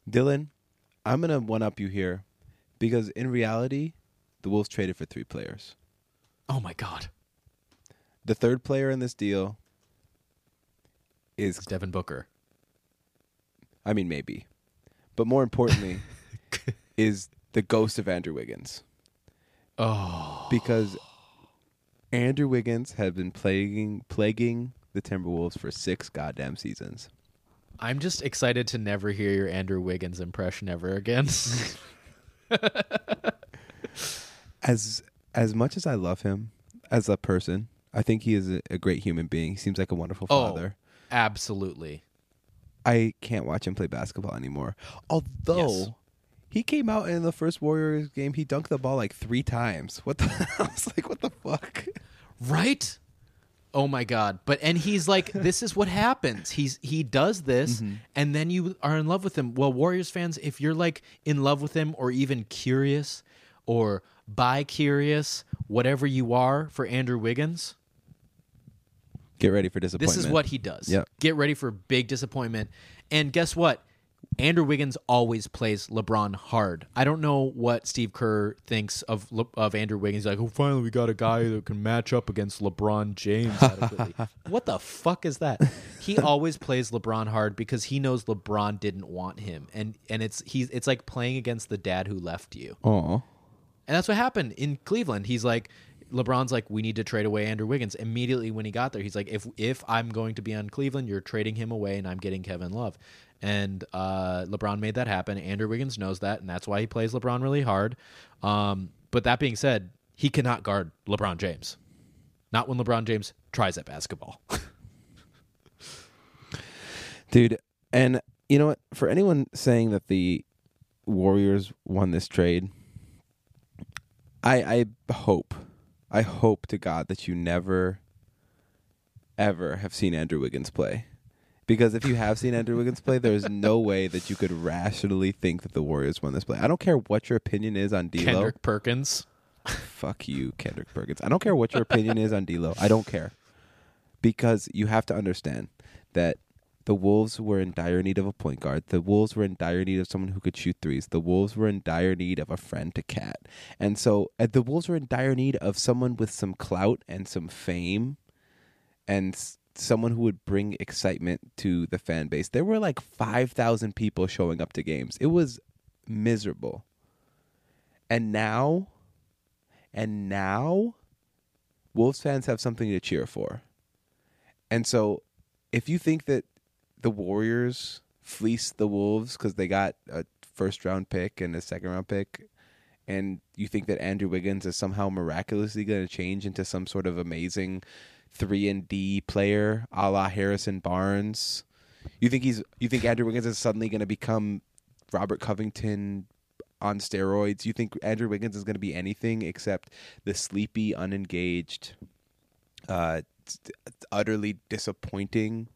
Dylan, I'm gonna one up you here because in reality, the Wolves traded for three players. Oh my God, The third player in this deal is, it's Devin Booker. I mean, maybe, but more importantly, is the ghost of Andrew Wiggins Oh, because Andrew Wiggins had been plaguing plaguing the Timberwolves for six goddamn seasons. I'm just excited to never hear your Andrew Wiggins impression ever again. As as much as I love him as a person, I think he is a, a great human being. He seems like a wonderful Oh. father. Absolutely. I can't watch him play basketball anymore. Although Yes. he came out in the first Warriors game, he dunked the ball like three times. What the? I was like, what the fuck? Right? Oh my god. But and he's like this is what happens. He's he does this mm-hmm. and then you are in love with him. Well, Warriors fans, if you're like in love with him or even curious or bi curious, whatever you are for Andrew Wiggins, Get ready for disappointment. this is what he does. Yep. Get ready for big disappointment. And guess what? Andrew Wiggins always plays LeBron hard. I don't know what Steve Kerr thinks of Le- of Andrew Wiggins. He's like, oh, finally we got a guy that can match up against LeBron James what the fuck is that? He always plays LeBron hard because he knows LeBron didn't want him, and and it's he's it's like playing against the dad who left you. Aw. And that's what happened in Cleveland. He's like, LeBron's like, we need to trade away Andrew Wiggins. Immediately when he got there, he's like, if if I'm going to be on Cleveland, you're trading him away, and I'm getting Kevin Love. And uh, LeBron made that happen. Andrew Wiggins knows that, and that's why he plays LeBron really hard. Um, but that being said, he cannot guard LeBron James. Not when LeBron James tries at basketball. Dude, and you know what? For anyone saying that the Warriors won this trade, I I hope, I hope to God that you never, ever have seen Andrew Wiggins play. Because if you have seen Andrew Wiggins play, there's no way that you could rationally think that the Warriors won this play. I don't care what your opinion is on D'Lo. Kendrick Perkins. Fuck you, Kendrick Perkins. I don't care what your opinion is on D'Lo. I don't care because you have to understand that the Wolves were in dire need of a point guard. The Wolves were in dire need of someone who could shoot threes. The Wolves were in dire need of a friend to cat. And so uh, the Wolves were in dire need of someone with some clout and some fame and s- someone who would bring excitement to the fan base. There were like 5,000 people showing up to games. It was miserable. And now and now Wolves fans have something to cheer for. And so if you think that the Warriors fleeced the Wolves because they got a first round pick and a second round pick, and you think that Andrew Wiggins is somehow miraculously going to change into some sort of amazing three and D player, a la Harrison Barnes, you think he's you think Andrew Wiggins is suddenly going to become Robert Covington on steroids? You think Andrew Wiggins is going to be anything except the sleepy, unengaged, uh, utterly disappointing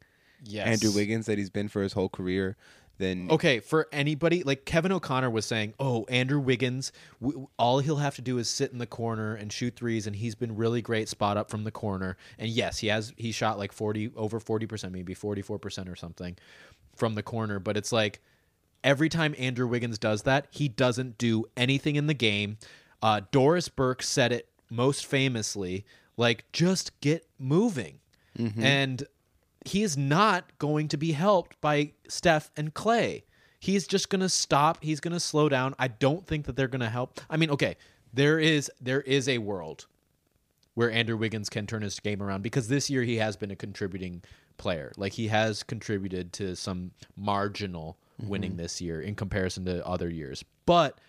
Yes. Andrew Wiggins that he's been for his whole career? Then Okay, for anybody like Kevin O'Connor was saying, "Oh, Andrew Wiggins, w- all he'll have to do is sit in the corner and shoot threes, and he's been really great spot up from the corner." And yes, he has he shot like forty over forty percent, maybe forty four percent or something from the corner. But it's like every time Andrew Wiggins does that, he doesn't do anything in the game. Uh, Doris Burke said it most famously, like just get moving, and he is not going to be helped by Steph and Klay. He's just going to stop. He's going to slow down. I don't think that they're going to help. I mean, okay, there is there is a world where Andrew Wiggins can turn his game around because this year he has been a contributing player. Like he has contributed to some marginal winning this year in comparison to other years. But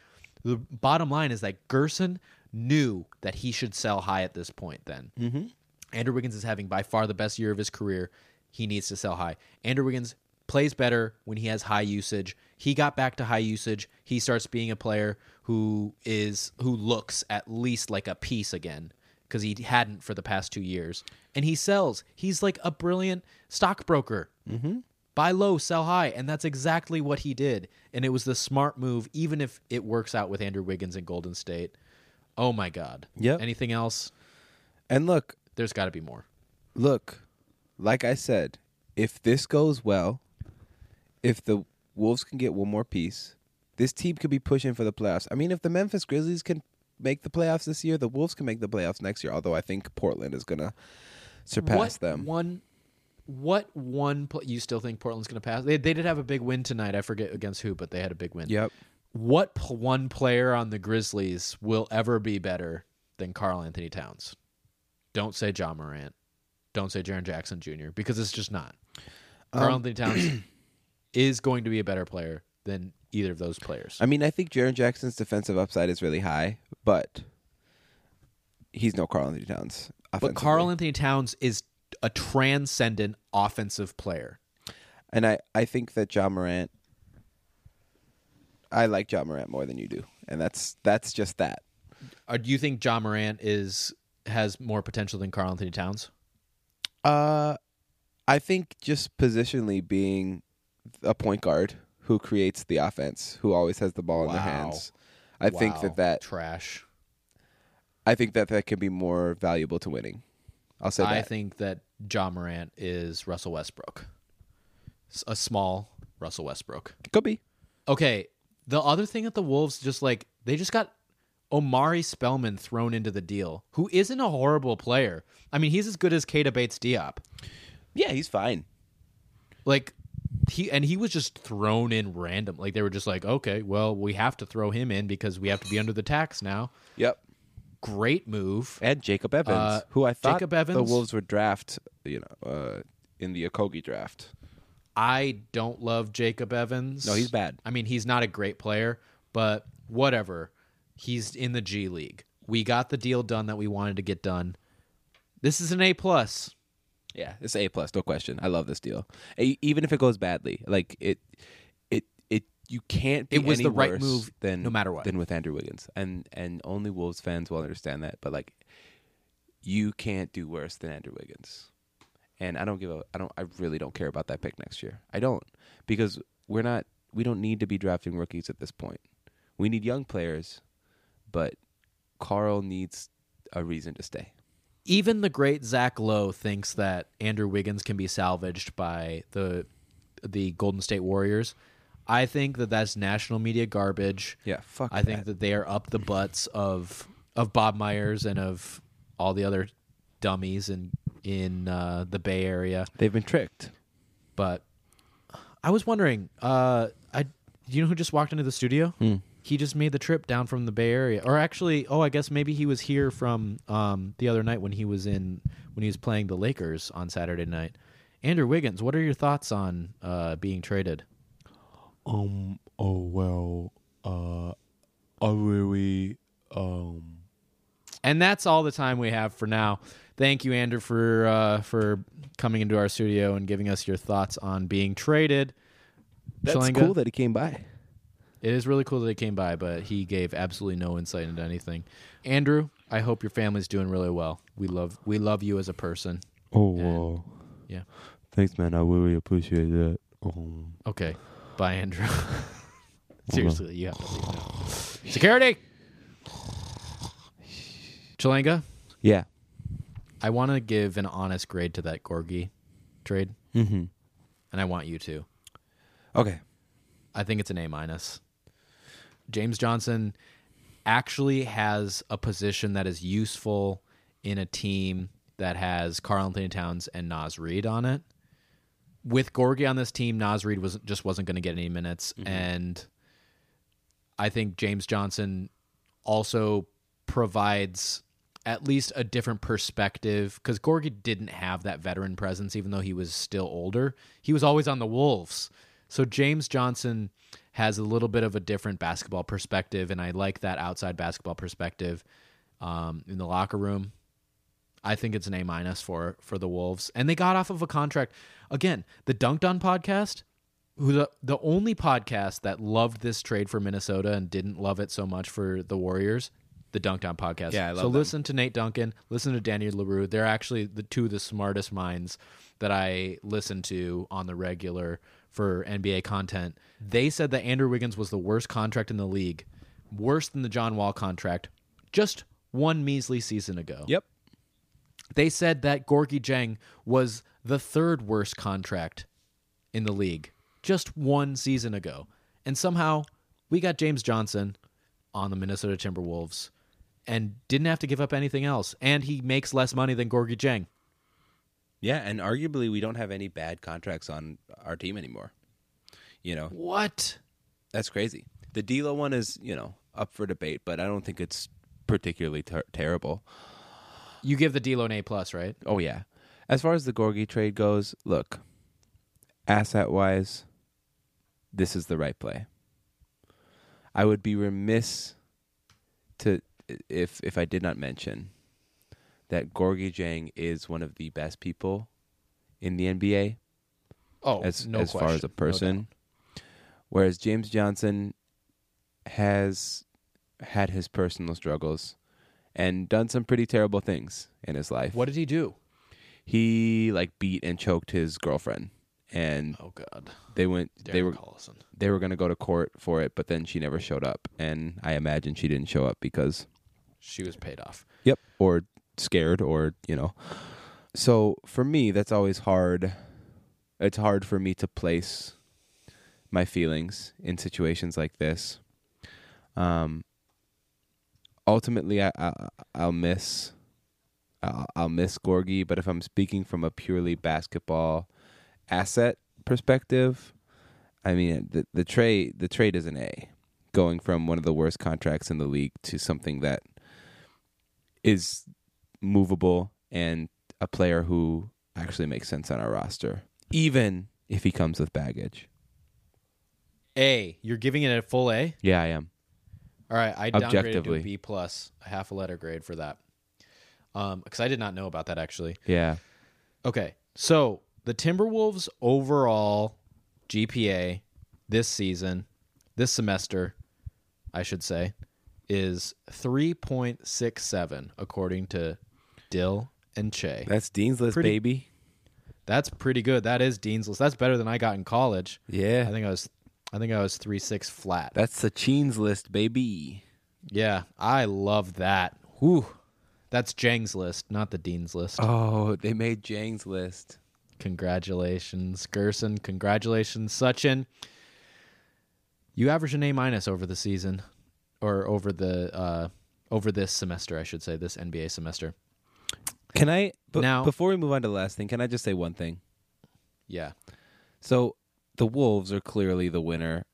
the bottom line is that Gersson knew that he should sell high at this point then. Mm-hmm. Andrew Wiggins is having by far the best year of his career. He needs to sell high. Andrew Wiggins plays better when he has high usage. He got back to high usage. He starts being a player who is who looks at least like a piece again because he hadn't for the past two years. And he sells. He's like a brilliant stockbroker. Mm-hmm. Buy low, sell high, and that's exactly what he did. And it was the smart move, even if it works out with Andrew Wiggins in Golden State. Oh my God. Yep. Anything else? and look, There's got to be more. look, like I said, if this goes well, if the Wolves can get one more piece, this team could be pushing for the playoffs. I mean, if the Memphis Grizzlies can make the playoffs this year, the Wolves can make the playoffs next year. Although I think Portland is going to surpass what them. One, what one? Pl- you still think Portland's going to pass? They, they did have a big win tonight. I forget against who, but they had a big win. Yep. What pl- one player on the Grizzlies will ever be better than Karl-Anthony Towns? Don't say Ja Morant. Don't say Jaren Jackson Jr. because it's just not. Karl Um, Anthony Towns is going to be a better player than either of those players. I mean, I think Jaren Jackson's defensive upside is really high, but he's no Karl-Anthony Towns. but. Carl Anthony Towns is a transcendent offensive player. and I, I think that Ja Morant. I like Ja Morant more than you do, and that's that's just that. Uh, do you think Ja Morant is has more potential than Karl-Anthony Towns? Uh, I think just positionally being a point guard who creates the offense, who always has the ball in their Wow. hands. I think Wow. that that trash. I think that that can be more valuable to winning. I'll say that. I that. think that Ja Morant is Russell Westbrook, S- a small Russell Westbrook. Could be. Okay, the other thing that the Wolves just like they just got Omari Spellman thrown into the deal, who isn't a horrible player. I mean, he's as good as Keita Bates-Diop. Yeah, he's fine. Like he and he was just thrown in random. Like they were just like, okay, well, we have to throw him in because we have to be under the tax now. Yep. Great move. And Jacob Evans, Uh, who I thought Jacob Evans, the Wolves would draft, you know, uh, in the Okogie draft. I don't love Jacob Evans. No, he's bad. I mean, he's not a great player, but whatever. He's in the G League. We got the deal done that we wanted to get done. This is an A plus. Yeah, it's A plus, no question. I love this deal, E- even if it goes badly. Like it, it, it. You can't. Be It was any the right move than no matter what. than with Andrew Wiggins, and and only Wolves fans will understand that. But like, you can't do worse than Andrew Wiggins, and I don't give a. I don't. I really don't care about that pick next year. I don't because we're not. We don't need to be drafting rookies at this point. We need young players, but Karl needs a reason to stay. Even the great Zach Lowe thinks that Andrew Wiggins can be salvaged by the the Golden State Warriors. I think that that's national media garbage. Yeah, fuck. I think that they are up the butts of of Bob Myers and of all the other dummies in in uh, the Bay Area. they've been tricked. But I was wondering, uh, I do you know who just walked into the studio? Hmm. He just made the trip down from the Bay Area, or actually, oh, I guess maybe he was here from um, the other night when he was in when he was playing the Lakers on Saturday night. Andrew Wiggins, what are your thoughts on uh, being traded? Um. Oh well. Uh. I really. Um. And that's all the time we have for now. Thank you, Andrew, for uh, for coming into our studio and giving us your thoughts on being traded. That's Shalenga? cool that he came by. It is really cool that he came by, but he gave absolutely no insight into anything. Andrew, I hope your family's doing really well. We love we love you as a person. Oh. Uh, yeah. Thanks, man. I really appreciate that. Um. Okay, bye, Andrew. Seriously, you have to leave now. Security. Chalanga, Yeah. I want to give an honest grade to that Gorgui trade, Mm-hmm. and I want you to. Okay. I think it's an A minus. James Johnson actually has a position that is useful in a team that has Karl-Anthony Towns and Naz Reid on it. With Gorgui on this team, Naz Reid was just wasn't going to get any minutes, mm-hmm. and I think James Johnson also provides at least a different perspective because Gorgui didn't have that veteran presence, even though he was still older. He was always on the Wolves. So James Johnson has a little bit of a different basketball perspective, and I like that outside basketball perspective um, in the locker room. I think it's an A minus for for the Wolves, and they got off of a contract. Again, the Dunked On podcast, who the the only podcast that loved this trade for Minnesota and didn't love it so much for the Warriors, the Dunked On podcast. Yeah, I love so them. listen to Nate Duncan, listen to Danny Leroux. They're actually the two of the smartest minds that I listen to on the regular for NBA content. They said that Andrew Wiggins was the worst contract in the league, worse than the John Wall contract, just one measly season ago. Yep. They said that Gorgui Dieng was the third worst contract in the league just one season ago. And somehow we got James Johnson on the Minnesota Timberwolves and didn't have to give up anything else. And he makes less money than Gorgui Dieng. Yeah, and arguably we don't have any bad contracts on our team anymore. You know, What? that's crazy. The D'Lo one is, you know, up for debate, but I don't think it's particularly ter- terrible. You give the D'Lo an A plus, right? Oh yeah. As far as the Gorgui trade goes, look, asset wise, this is the right play. I would be remiss to if if I did not mention that Gorgui Dieng is one of the best people in the NBA Oh, as no as far as a person. doubt. whereas James Johnson has had his personal struggles and done some pretty terrible things in his life. what did he do? he like beat and choked his girlfriend, and Oh God. they went. they were Collison. they were going to go to court for it, but then she never showed up, and I imagine she didn't show up because She was paid off. Yep. Or scared or, you know. So for me, that's always hard. It's hard for me to place my feelings in situations like this. Um ultimately I, I I'll miss I'll, I'll miss Gorgui, but if I'm speaking from a purely basketball asset perspective, I mean the the trade the trade is an A. Going from one of the worst contracts in the league to something that is movable and a player who actually makes sense on our roster, even if he comes with baggage. A. You're giving it a full A. Yeah, I am. All right, I downgraded to a B plus, a half a letter grade for that. Um, because I did not know about that actually. Yeah. Okay, so the Timberwolves overall GPA this season, this semester, I should say, is three point six seven according to Dill and Che. That's Dean's list, Pretty- baby. That's pretty good. That is Dean's list. That's better than I got in college. Yeah. I think I was, I think I was three six flat. That's the Cheen's list, baby. Yeah, I love that. Whew. That's Dieng's list, not the Dean's list. Oh, they made Dieng's list. Congratulations, Gersson. Congratulations, Sachin. You average an A minus over the season, or over the uh, over this semester, I should say, this NBA semester. Can I b- Now- before we move on to the last thing, can I just say one thing? Yeah, So the Wolves are clearly the winner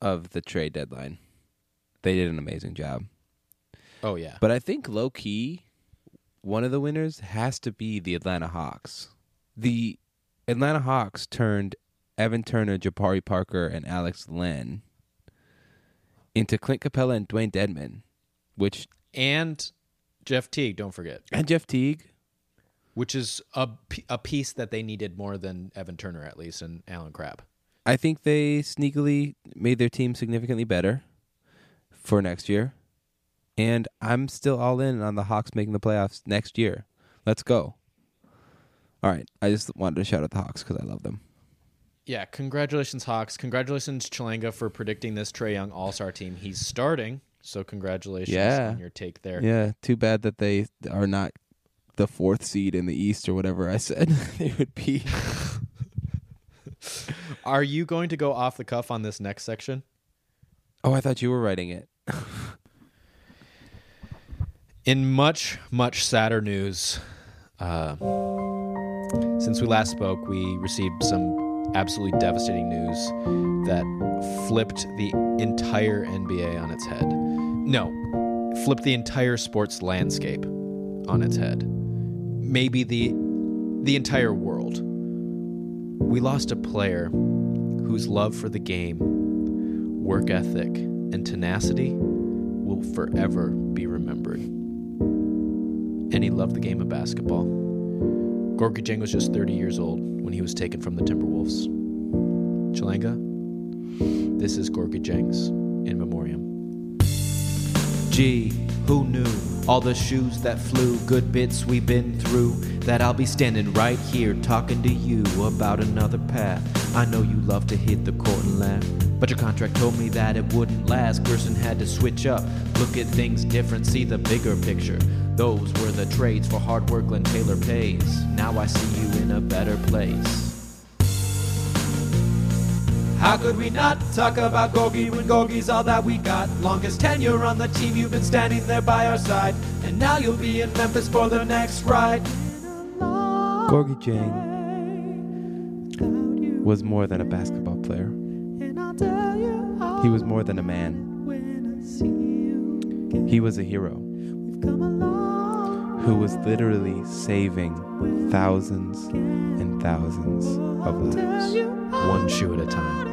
of the trade deadline. They did an amazing job. oh yeah, But I think low key, one of the winners has to be the Atlanta Hawks. The Atlanta Hawks turned Evan Turner, Jabari Parker, and Alex Len into Clint Capela and Dewayne Dedmon, which and Jeff Teague. Don't forget, and Jeff Teague. which is a, a piece that they needed more than Evan Turner at least and Allen Crabbe. I think they sneakily made their team significantly better for next year. And I'm still all in on the Hawks making the playoffs next year. Let's go. All right. I just wanted to shout out the Hawks because I love them. Yeah, congratulations, Hawks. Congratulations, Chalanga, for predicting this Trae Young All Star team. He's starting, so congratulations Yeah. on your take there. Yeah. Too bad that they are not the fourth seed in the East or whatever I said they would be. Are you going to go off the cuff on this next section? Oh, I thought you were writing it. In much, much sadder news, uh, since we last spoke, we received some absolutely devastating news that flipped the entire NBA on its head. No, flip the entire sports landscape on its head. Maybe the the entire world. We lost a player whose love for the game, work ethic, and tenacity will forever be remembered. And he loved the game of basketball. Gorgui Dieng was just 30 years old when he was taken from the Timberwolves. Chalanga, this is Gorgui Dieng's in memoriam. Gee, who knew? All the shoes that flew, good bits we've been through. That I'll be standing right here talking to you about another path. I know you love to hit the court and laugh. But your contract told me that it wouldn't last. Gersson had to switch up, look at things different, see the bigger picture. Those were the trades for hard work Glenn Taylor pays. Now I see you in a better place. How could we not talk about Gorgui when Gorgui's all that we got? Longest tenure on the team, you've been standing there by our side. And now you'll be in Memphis for the next ride. Gorgui Dieng was more than a basketball player. He was more than a man. He was a hero who was literally saving thousands and thousands of lives. One shoe at a time.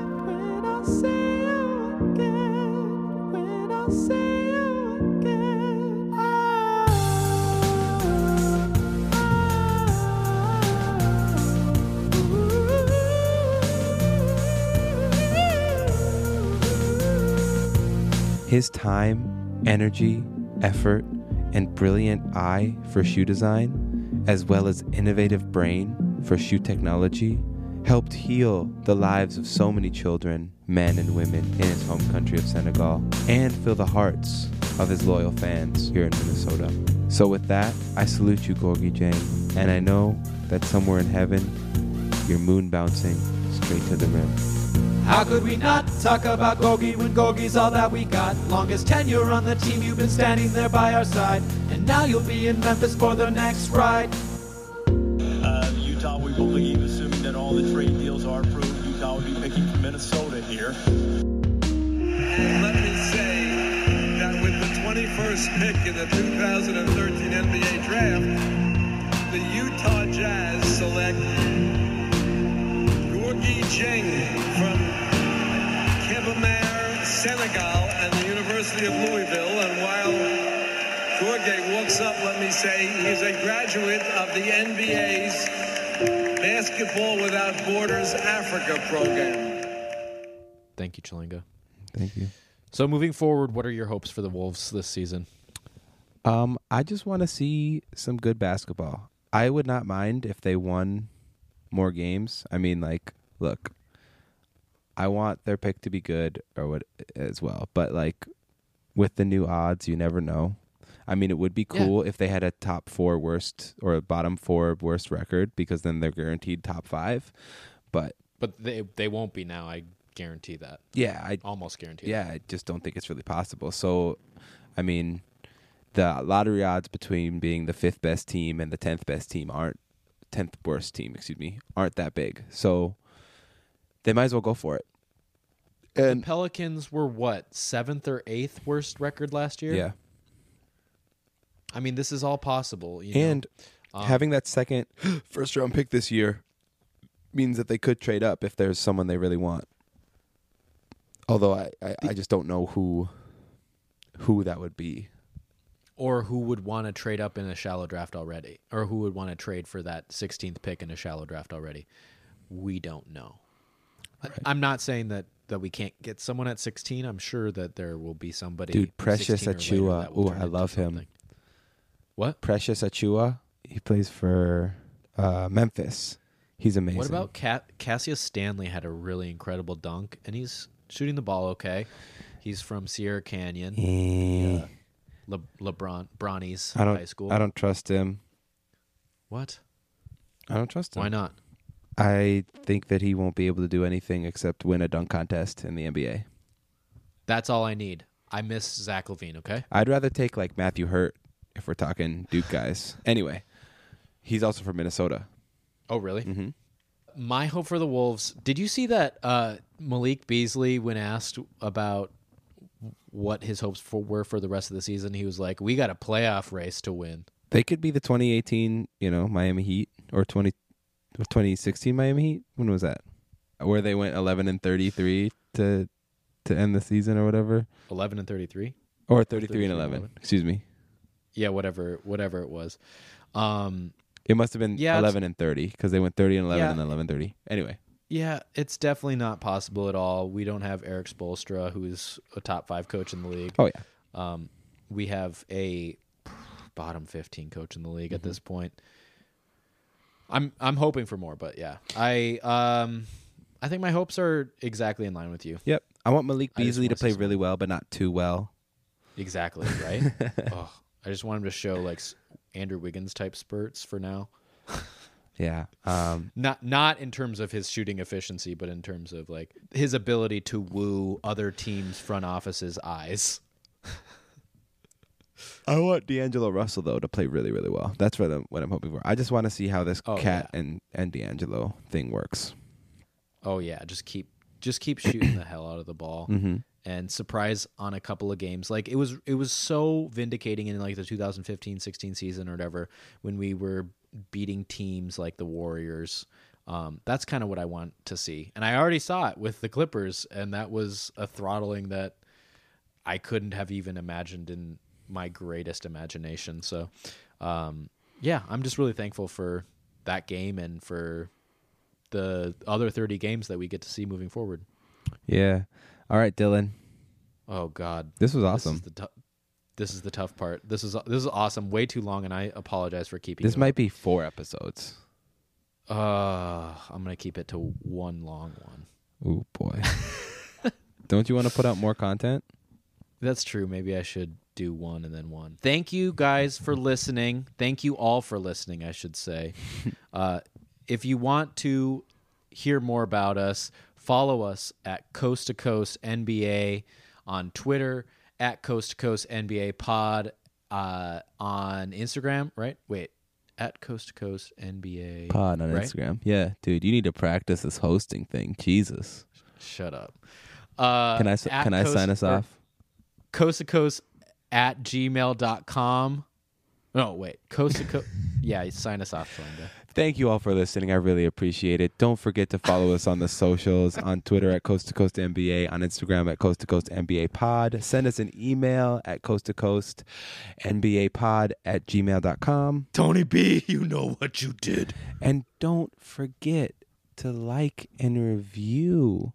His time, energy, effort, and brilliant eye for shoe design as well as innovative brain for shoe technology, helped heal the lives of so many children, men and women in his home country of Senegal, and fill the hearts of his loyal fans here in Minnesota. So with that, I salute you, Gorgui Dieng, and I know that somewhere in heaven, you're moon bouncing straight to the rim. How could we not talk about Gorgui when Gorgui's all that we got? Longest tenure on the team, you've been standing there by our side. And now you'll be in Memphis for the next ride. Uh, Utah, we believe, assuming that all the trade deals are approved, Utah will be picking from Minnesota here. Let me say that with the 21st pick in the 2013 NBA draft, the Utah Jazz select Gorgui Dieng from Kébémer, Senegal, and the University of Louisville. And while Gorgui walks up, let me say he's a graduate of the NBA's Basketball Without Borders Africa program. Thank you, Chilinga. Thank you. So moving forward, what are your hopes for the Wolves this season? Um, I just want to see some good basketball. I would not mind if they won more games. I mean, like, look, I want their pick to be good or what as well. But like, with the new odds, you never know. I mean, it would be Yeah. cool if they had a top four worst or a bottom four worst record because then they're guaranteed top five. But But they they won't be now. I guarantee that. yeah, I Almost guarantee. yeah, I just don't think it's really possible. So, I mean, the lottery odds between being the fifth best team and the tenth best team aren't tenth worst team, excuse me, aren't that big. So they might as well go for it. And the Pelicans were what seventh or eighth worst record last year. yeah, I mean, this is all possible. You know? and Um, having that second first round pick this year means that they could trade up if there's someone they really want. Although I, I, I just don't know who who that would be. or who would want to trade up in a shallow draft already, or who would want to trade for that 16th pick in a shallow draft already. We don't know. I- I'm not saying that that we can't get someone at 16. I'm sure that there will be somebody. Dude, Precious 16 or Achiuwa. Ooh, I love him. What? Precious Achiuwa, he plays for uh, Memphis. He's amazing. What about Cat- Cassius Stanley? Had a really incredible dunk, and he's shooting the ball okay. He's from Sierra Canyon, Eh, Le- LeBron Bronny's I don't. high school. I don't trust him. What? I don't trust him. Why not? I think that he won't be able to do anything except win a dunk contest in the NBA. That's all I need. I miss Zach LaVine. Okay. I'd rather take like Matthew Hurt if we're talking Duke guys. Anyway, he's also from Minnesota. Oh, really? hmm My hope for the Wolves. Did you see that uh, Malik Beasley, when asked about what his hopes for were for the rest of the season, he was like, "We got a playoff race to win." They could be the 2018, you know, Miami Heat or 20 or 2016 Miami Heat. When was that? Where they went 11 and 33 to to end the season or whatever, Eleven and thirty-three. or 33 and 11. 11. Excuse me. Yeah, whatever, whatever it was. Um, It must have been Yeah, 11 and 30 because they went 30 and 11 Yeah. and then 11 30. Anyway, yeah, it's definitely not possible at all. We don't have Erik Spoelstra, who is a top five coach in the league. oh yeah, Um, we have a bottom 15 coach in the league at Mm-hmm. this point. I'm I'm hoping for more, but yeah, I um I think my hopes are exactly in line with you. yep. I want Malik Beasley to play really well, but not too well. Exactly right. oh, I just want him to show like Andrew Wiggins type spurts for now. Yeah. Um, Not not in terms of his shooting efficiency, but in terms of like his ability to woo other teams' front offices' eyes. I want D'Angelo Russell though to play really, really well. That's what I'm, what I'm hoping for. I just want to see how this Oh, cat yeah. and and D'Angelo thing works. Oh yeah, just keep just keep shooting the hell out of the ball. Mm-hmm. And surprise on a couple of games. Like it was it was so vindicating in like the 2015-16 season or whatever when we were beating teams like the Warriors. Um, that's kind of what I want to see. And I already saw it with the Clippers and that was a throttling that I couldn't have even imagined in my greatest imagination. So um, yeah, I'm just really thankful for that game and for the other 30 games that we get to see moving forward. Yeah. All right, Dylan. Oh God, This was This awesome. is the tou- this is the tough part. This is this is awesome. Way too long, and I apologize for keeping. This it might be four episodes. Uh, I'm gonna keep it to one long one. Oh boy. Don't you want to put out more content? That's true. Maybe I should do one and then one. Thank you guys for listening. Thank you all for listening, I should say. uh, if you want to hear more about us, follow us at Coast to Coast NBA on Twitter, at Coast to Coast NBA Pod uh, on Instagram, right? Wait, at Coast to Coast NBA Pod on right? Instagram. Yeah, dude, you need to practice this hosting thing. Jesus. Shut up. Uh, Can I can I sign us off? Coast to Coast at gmail.com. No, wait. Coast to Coast. yeah, sign us off, Linda. Thank you all for listening. I really appreciate it. Don't forget to follow us on the socials on Twitter at Coast to Coast NBA, on Instagram at Coast to Coast NBA Pod. Send us an email at Coast to Coast NBA Pod at gmail.com. Tony B, you know what you did. And don't forget to like and review.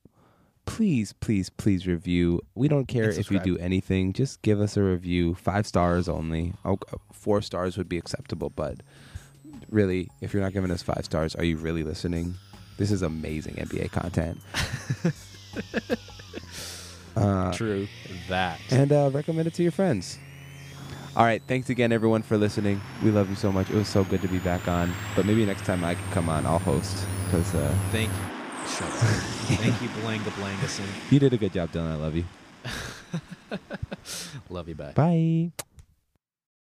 Please, please, please review. We don't care if you do anything. Just give us a review. Five stars only. Oh, uh, four stars would be acceptable, but really, if you're not giving us five stars, are you really listening? This is amazing NBA content. uh, True. That. and uh, recommend it to your friends. All right, thanks again, everyone, for listening. We love you so much. It was so good to be back on. But maybe next time I can come on, I'll host because uh, Thank you. Shut up. Thank you, Blanga Blangason. you did a good job, Dylan. I love you. Love you back. Bye.